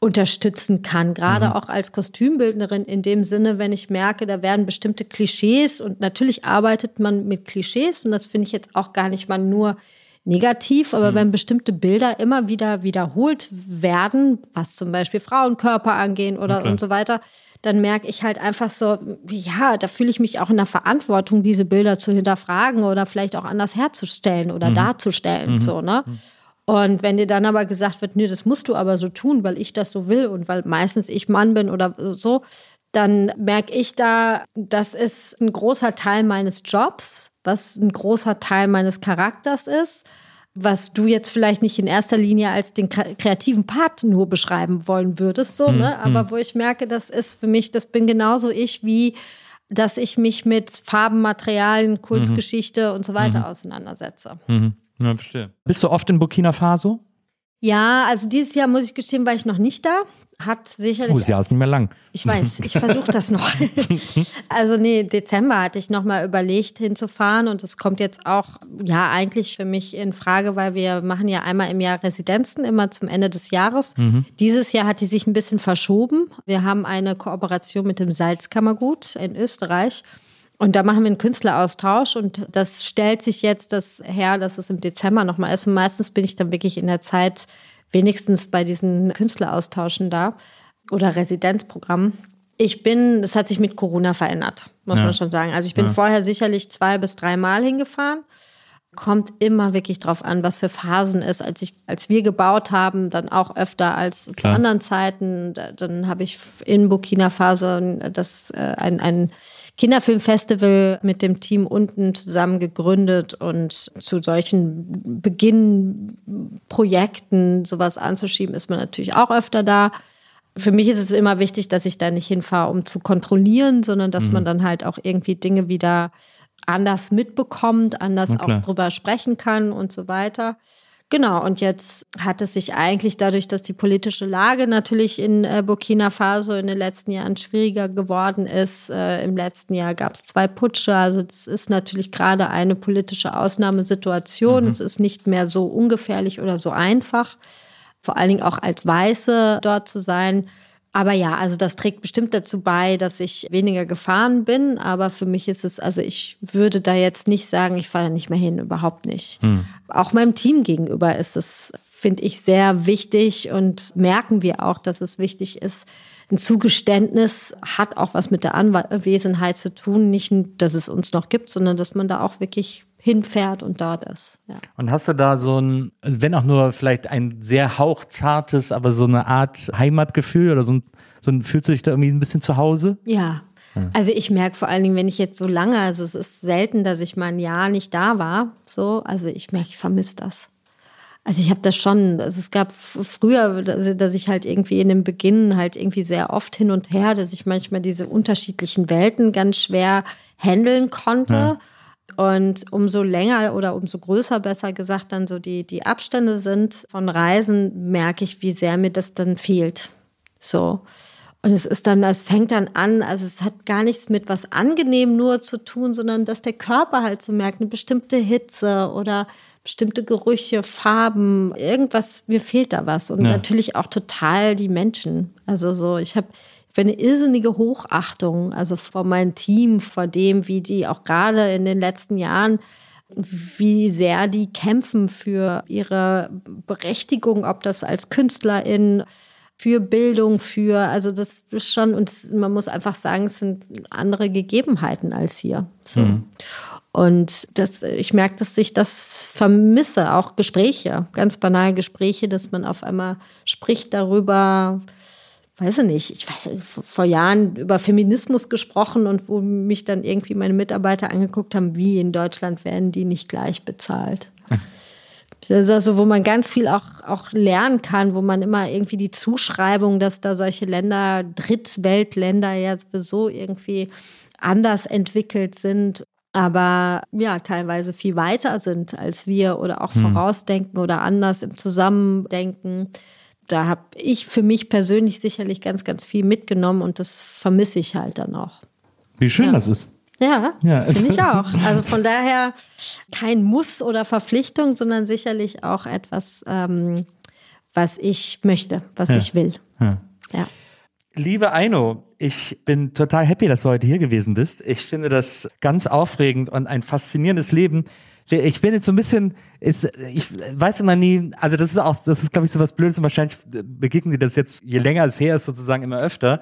unterstützen kann, gerade mhm. auch als Kostümbildnerin in dem Sinne, wenn ich merke, da werden bestimmte Klischees und natürlich arbeitet man mit Klischees und das finde ich jetzt auch gar nicht mal nur negativ, aber mhm. wenn bestimmte Bilder immer wieder wiederholt werden, was zum Beispiel Frauenkörper angehen oder okay. und so weiter, dann merke ich halt einfach so, ja, da fühle ich mich auch in der Verantwortung, diese Bilder zu hinterfragen oder vielleicht auch anders herzustellen oder mhm. darzustellen, mhm. so, ne? Mhm. Und wenn dir dann aber gesagt wird, nee, das musst du aber so tun, weil ich das so will und weil meistens ich Mann bin oder so, dann merke ich da, das ist ein großer Teil meines Jobs, was ein großer Teil meines Charakters ist, was du jetzt vielleicht nicht in erster Linie als den kreativen Part nur beschreiben wollen würdest, so, hm, ne? Aber hm. wo ich merke, das ist für mich, das bin genauso ich wie dass ich mich mit Farben, Materialien, Kultgeschichte mhm. und so weiter mhm. auseinandersetze. Mhm. Ja, verstehe. Bist du oft in Burkina Faso? Ja, also dieses Jahr muss ich gestehen, war ich noch nicht da. Hat sicherlich. Oh, das Jahr ist nicht mehr lang. Ich weiß, ich versuche das noch. also nee, Dezember hatte ich noch mal überlegt hinzufahren und es kommt jetzt auch ja eigentlich für mich in Frage, weil wir machen ja einmal im Jahr Residenzen immer zum Ende des Jahres. Mhm. Dieses Jahr hat die sich ein bisschen verschoben. Wir haben eine Kooperation mit dem Salzkammergut in Österreich und da machen wir einen Künstleraustausch und das stellt sich jetzt das her, dass es im Dezember nochmal ist. Und meistens bin ich dann wirklich in der Zeit wenigstens bei diesen Künstleraustauschen da oder Residenzprogrammen. Ich bin, das hat sich mit Corona verändert, muss ja. man schon sagen. Also ich bin ja. vorher sicherlich zwei bis dreimal hingefahren. Kommt immer wirklich drauf an, was für Phasen es. Als ich, als wir gebaut haben, dann auch öfter als Klar. zu anderen Zeiten. Dann habe ich in Burkina Faso das äh, ein, ein Kinderfilmfestival mit dem Team unten zusammen gegründet und zu solchen Beginnprojekten sowas anzuschieben, ist man natürlich auch öfter da. Für mich ist es immer wichtig, dass ich da nicht hinfahre, um zu kontrollieren, sondern dass mhm. man dann halt auch irgendwie Dinge wieder anders mitbekommt, anders auch drüber sprechen kann und so weiter. Genau, und jetzt hat es sich eigentlich dadurch, dass die politische Lage natürlich in äh, Burkina Faso in den letzten Jahren schwieriger geworden ist. Äh, Im letzten Jahr gab es zwei Putsche. Also das ist natürlich gerade eine politische Ausnahmesituation. Mhm. Es ist nicht mehr so ungefährlich oder so einfach, vor allen Dingen auch als Weiße dort zu sein. Aber ja, also das trägt bestimmt dazu bei, dass ich weniger gefahren bin. Aber für mich ist es, also ich würde da jetzt nicht sagen, ich fahre da nicht mehr hin, überhaupt nicht. Hm. Auch meinem Team gegenüber ist es, finde ich, sehr wichtig und merken wir auch, dass es wichtig ist. Ein Zugeständnis hat auch was mit der Anwesenheit zu tun. Nicht, dass es uns noch gibt, sondern dass man da auch wirklich hinfährt und dort ist. Ja. Und hast du da so ein, wenn auch nur vielleicht ein sehr hauchzartes, aber so eine Art Heimatgefühl oder so ein, so ein fühlst du dich da irgendwie ein bisschen zu Hause? Ja. Also ich merke vor allen Dingen, wenn ich jetzt so lange, also es ist selten, dass ich mal ein Jahr nicht da war, so, also ich merke, ich vermisse das. Also ich habe das schon, also es gab früher, dass ich halt irgendwie in dem Beginn halt irgendwie sehr oft hin und her, dass ich manchmal diese unterschiedlichen Welten ganz schwer handeln konnte. Ja. Und umso länger oder umso größer, besser gesagt, dann so die, die Abstände sind von Reisen, merke ich, wie sehr mir das dann fehlt. So. Und es ist dann, es fängt dann an, also es hat gar nichts mit was angenehm nur zu tun, sondern dass der Körper halt so merkt, eine bestimmte Hitze oder bestimmte Gerüche, Farben, irgendwas, mir fehlt da was. Und ja. natürlich auch total die Menschen. Also so, ich habe für eine irrsinnige Hochachtung, also vor meinem Team, vor dem, wie die auch gerade in den letzten Jahren, wie sehr die kämpfen für ihre Berechtigung, ob das als Künstlerin, für Bildung, für, also das ist schon, und man muss einfach sagen, es sind andere Gegebenheiten als hier. So. Mhm. Und das, ich merke, dass ich das vermisse, auch Gespräche, ganz banale Gespräche, dass man auf einmal spricht darüber, weiß ich nicht, ich weiß vor Jahren über Feminismus gesprochen und wo mich dann irgendwie meine Mitarbeiter angeguckt haben, wie in Deutschland werden die nicht gleich bezahlt. Das ist also, wo man ganz viel auch, auch lernen kann, wo man immer irgendwie die Zuschreibung, dass da solche Länder, Drittweltländer ja sowieso irgendwie anders entwickelt sind, aber ja, teilweise viel weiter sind als wir oder auch hm. vorausdenken oder anders im Zusammendenken da habe ich für mich persönlich sicherlich ganz, ganz viel mitgenommen und das vermisse ich halt dann auch. Wie schön ja. das ist. Ja, ja. finde ich auch. Also von daher kein Muss oder Verpflichtung, sondern sicherlich auch etwas, ähm, was ich möchte, was Ja. ich will. Ja. Liebe Aino, ich bin total happy, dass du heute hier gewesen bist. Ich finde das ganz aufregend und ein faszinierendes Leben. Ich bin jetzt so ein bisschen, ist, ich weiß immer nie, also das ist auch, das ist glaube ich so was Blödes und wahrscheinlich begegnen dir das jetzt, je länger es her ist, sozusagen immer öfter.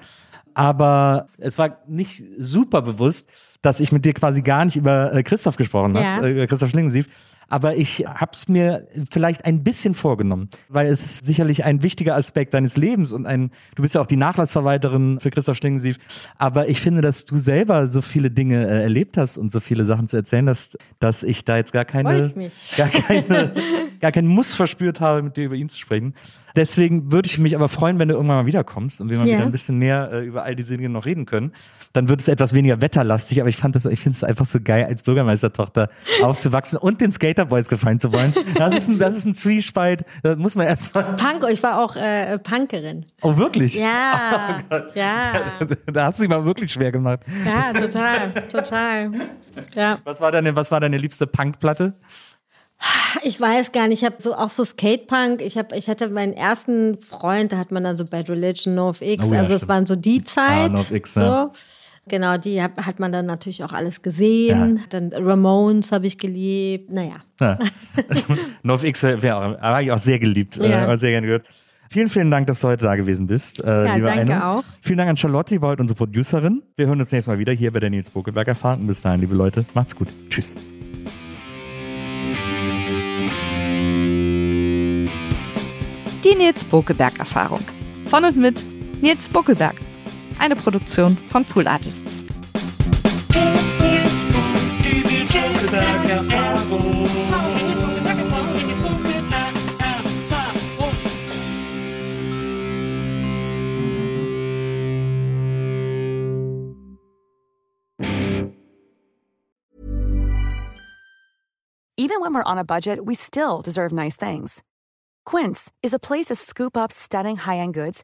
Aber es war nicht super bewusst, dass ich mit dir quasi gar nicht über äh, Christoph gesprochen Ja. habe, äh, Christoph Schlingensief. Aber ich habe es mir vielleicht ein bisschen vorgenommen, weil es ist sicherlich ein wichtiger Aspekt deines Lebens und ein, du bist ja auch die Nachlassverwalterin für Christoph Schlingensief. Aber ich finde, dass du selber so viele Dinge äh, erlebt hast und so viele Sachen zu erzählen hast, dass ich da jetzt gar keine, gar keine, gar keinen Muss verspürt habe, mit dir über ihn zu sprechen. Deswegen würde ich mich aber freuen, wenn du irgendwann mal wiederkommst und wir mal Ja. wieder ein bisschen mehr äh, über all diese Dinge noch reden können. Dann wird es etwas weniger wetterlastig, aber ich fand das, ich finde es einfach so geil, als Bürgermeistertochter aufzuwachsen und den Skaterboys gefallen zu wollen. Das ist ein, das ist ein Zwiespalt. Da muss man erstmal. Punk, ich war auch äh, Punkerin. Oh, wirklich? Ja, Oh ja, Da hast du dich mal wirklich schwer gemacht. ja, total, total. Ja, Was war deine, was war deine liebste Punkplatte? ich weiß gar nicht, ich habe so auch so Skatepunk. Ich habe, ich hatte meinen ersten Freund, da hat man dann so Bad Religion, NoFX, Oh ja, also es waren so die Zeit. NoFX, so. ja. Genau, die hat, man dann natürlich auch alles gesehen. Dann Ramones habe ich geliebt. Naja. Ja. NoFX wäre wär auch, habe ich auch sehr geliebt, äh, Ja. sehr gerne gehört. Vielen, vielen Dank, dass du heute da gewesen bist. Äh, Ja, liebe danke Aino. auch. Vielen Dank an Charlotte, die war heute unsere Producerin. Wir hören uns nächstes Mal wieder hier bei der Nils Bokelberg erfahren. Und bis dahin, liebe Leute, macht's gut. Tschüss. Die Nils Bokelberg Erfahrung. Von und mit Nils Bokelberg. Eine Produktion von Pool Artists. Even when we're on a budget, we still deserve nice things. Quince is a place to scoop up stunning high-end goods